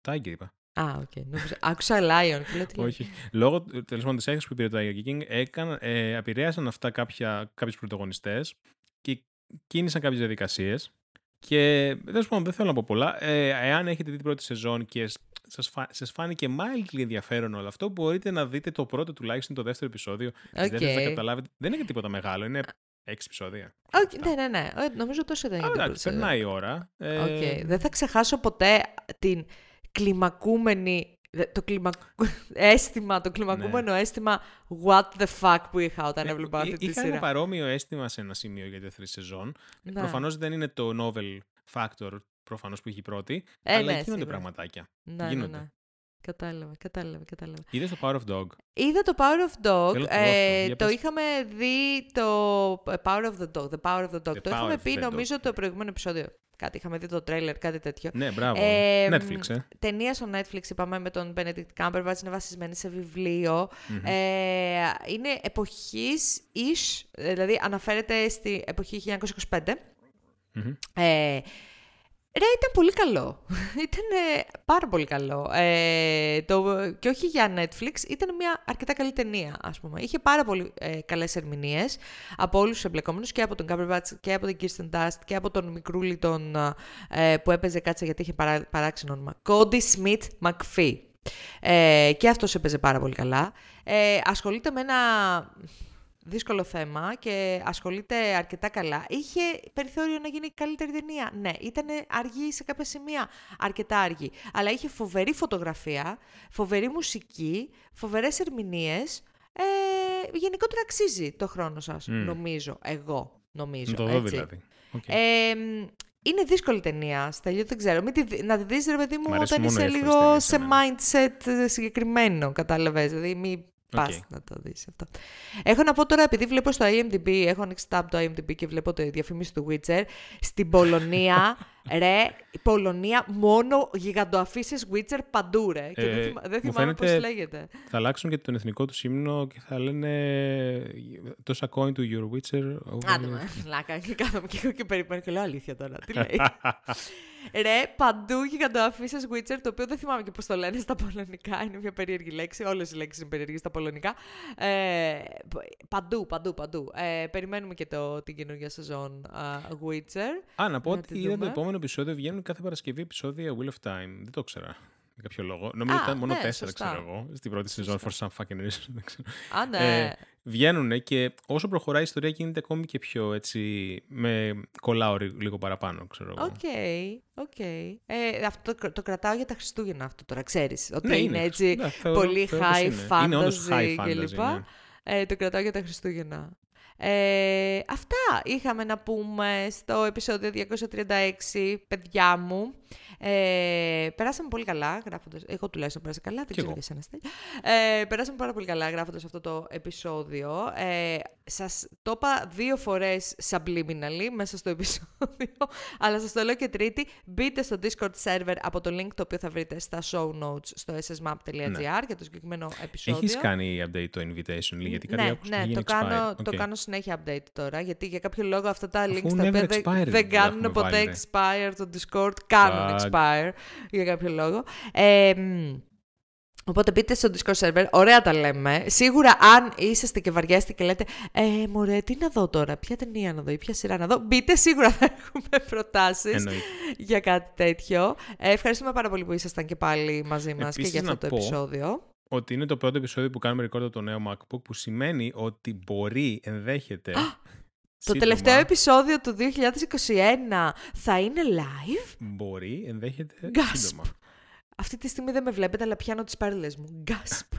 Tiger είπα. Α, οκ. Νόμιζα- Άκουσα Lion και λέω τι λέει. Όχι. Λόγω τέλος πάντων της έκθεση που πήρε το Tiger King, έκανα, ε, επηρέασαν αυτά κάποιους πρωταγωνιστές και κίνησαν κάποιες διαδικασίες. Και τέλος πάντων, δεν θέλω να πω πολλά. Ε, εάν έχετε δει την πρώτη σεζόν και σας, φα... σας φάνηκε mildly ενδιαφέρον όλο αυτό, μπορείτε να δείτε το πρώτο τουλάχιστον το δεύτερο επεισόδιο. Τη Οκ. δεύτερη θα καταλάβετε. Δεν είναι τίποτα μεγάλο, είναι έξι επεισόδια. Οκ, Ναι, ναι, ναι. Ε, Νομίζω τόσο ήταν Α, για την πρώτη εντάξει, σεζόν. περνάει η ώρα. Ε, Οκ. Δεν θα ξεχάσω ποτέ την κλιμακούμενη δε- το κλιμα... αίσθημα, το κλιμακούμενο αίσθημα what the fuck που είχα όταν Ναι, έβλεπα εί- αυτή τη Είχα ένα σειρά. παρόμοιο αίσθημα σε ένα σημείο για τη δεύτερη σεζόν. Ναι. Προφανώς δεν είναι το novel factor προφανώς που είχε η πρώτη, Ε, αλλά ναι, γίνονται σίγουρα. πραγματάκια. Ναι, ναι, γίνονται. ναι. Κατάλαβα, κατάλαβα, κατάλαβα. Είδες το Power of Dog; Είδα το Power of Dog. Θέλω το ε, αυτό, για το πες. είχαμε δει το ε, Power of the Dog. The Power of the Dog. The το Power είχαμε of πει the νομίζω Dog. το προηγούμενο επεισόδιο. Κάτι είχαμε δει το τρέιλερ, κάτι τέτοιο. Ναι, μπράβο. Ε, Netflix, ε. Ταινία στο Netflix, είπαμε, με τον Benedict Cumberbatch, είναι βασισμένη σε βιβλιο Μμμ. Ε, είναι εποχής ish, δηλαδή αναφέρεται στη εποχή 1925. Μμμ. Ε, Ρε, ήταν πολύ καλό. ήταν πάρα πολύ καλό. Ε, το, και όχι για Netflix, ήταν μια αρκετά καλή ταινία, ας πούμε. Είχε πάρα πολύ ε, καλές ερμηνείες από όλους τους εμπλεκόμενους, και από τον Cumberbatch και από την Kirsten Dust και από τον μικρούλι τον, ε, που έπαιζε, κάτσε γιατί είχε παρά, παράξενο όνομα, Cody Smith McPhee. Ε, και αυτός έπαιζε πάρα πολύ καλά. Ε, ασχολείται με ένα δύσκολο θέμα και ασχολείται αρκετά καλά. Είχε περιθώριο να γίνει καλύτερη ταινία. Ναι, ήταν αργή σε κάποια σημεία, αρκετά αργή. Αλλά είχε φοβερή φωτογραφία, φοβερή μουσική, φοβερές ερμηνείες. Ε, γενικότερα αξίζει το χρόνο σας, νομίζω. Εγώ νομίζω. Το δω δηλαδή. Ε, είναι δύσκολη ταινία, Στέλιο, δεν ξέρω. Μην τη, να τη δεις, ρε παιδί μου, όταν είσαι λίγο σε mindset συγκεκριμένο, κατάλαβες. Δηλαδή, μην Πα να το δεις αυτό. Έχω να πω τώρα, επειδή βλέπω στο IMDb, έχω ανοίξει tab το IMDb και βλέπω τη διαφήμιση του Witcher. Στην Πολωνία, ρε, η Πολωνία μόνο γιγαντοαφήσει Witcher παντού, ρε. Και δεν, ε, θυμάμαι πώς λέγεται. Θα αλλάξουν και τον εθνικό του ύμνο και θα λένε τόσα coin του Your Witcher. Άντε, λάκα. Και κάθομαι και έχω και περιμένω και λέω αλήθεια τώρα. Τι λέει. Ρε, παντού γιγαντοαφήσει Witcher, το οποίο δεν θυμάμαι και πώς το λένε στα πολωνικά. Είναι μια περίεργη λέξη. Όλες οι λέξεις είναι περίεργες στα πολωνικά. Ε, παντού, παντού, παντού. Ε, περιμένουμε και το, την καινούργια σεζόν uh, Witcher. Α, να πω ότι είδα το επόμενο επεισόδιο. Βγαίνουν κάθε Παρασκευή επεισόδια Wheel of Time. Δεν το 'ξερα. Για κάποιο λόγο. Νομίζω ότι ήταν μόνο ναι, τέσσερα, ξέρω εγώ, στην πρώτη σεζόν for some fucking reason. Α, ναι. Ε, βγαίνουν και όσο προχωράει η ιστορία γίνεται ακόμη και πιο έτσι, με κολλάω λίγο παραπάνω, ξέρω εγώ. Οκ, οκ. Ε, αυτό το, το, κρατάω για τα Χριστούγεννα αυτό τώρα, ξέρεις. Ότι ναι, είναι, έτσι ναι, πολύ high fantasy, είναι high fantasy κλπ. Ναι. Ε, το κρατάω για τα Χριστούγεννα. Ε, αυτά είχαμε να πούμε στο επεισόδιο 236, παιδιά μου. Ε, περάσαμε πολύ καλά γράφοντας. Εγώ τουλάχιστον πέρασα καλά, δεν ξέρω για εσένα. Ε, περάσαμε πάρα πολύ καλά γράφοντας αυτό το επεισόδιο. Ε, Σας το είπα δύο φορές subliminally μέσα στο επεισόδιο, αλλά σας το λέω και τρίτη. Μπείτε στο Discord server από το link το οποίο θα βρείτε στα show notes στο ssmap.gr ναι. για το συγκεκριμένο επεισόδιο. Έχεις κάνει update το invitation, γιατί κάτι ναι, ναι, το κάνω, okay. το κάνω συνέχεια update τώρα, γιατί για κάποιο λόγο αυτά τα links τα οποία δεν, δεν κάνουν ποτέ expire το Discord, κάνουν expire για κάποιο λόγο. Ε, Οπότε μπείτε στο Discord server, ωραία τα λέμε. Σίγουρα αν είσαστε και βαριέστε και λέτε «Ε, μωρέ, τι να δω τώρα, ποια ταινία να δω ή ποια σειρά να δω», μπείτε σίγουρα θα έχουμε προτάσεις για κάτι τέτοιο. Ε, ευχαριστούμε πάρα πολύ που ήσασταν και πάλι μαζί μας και για αυτό το επεισόδιο. Ότι είναι το πρώτο επεισόδιο που κάνουμε record το νέο MacBook, που σημαίνει ότι μπορεί, ενδέχεται... Το τελευταίο επεισόδιο του 2021 θα είναι live; Μπορεί, ενδέχεται Gasp. σύντομα. Αυτή τη στιγμή δεν με βλέπετε, αλλά πιάνω τις πάρλες μου. Gasp.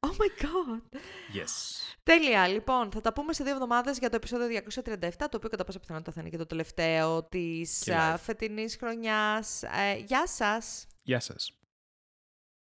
Oh my god. Yes. Τέλεια. Λοιπόν, θα τα πούμε σε δύο εβδομάδες για το επεισόδιο 237, το οποίο κατά πάσα πιθανότητα θα είναι και το τελευταίο της φετινής χρονιάς. Ε, γεια σας. Γεια σας.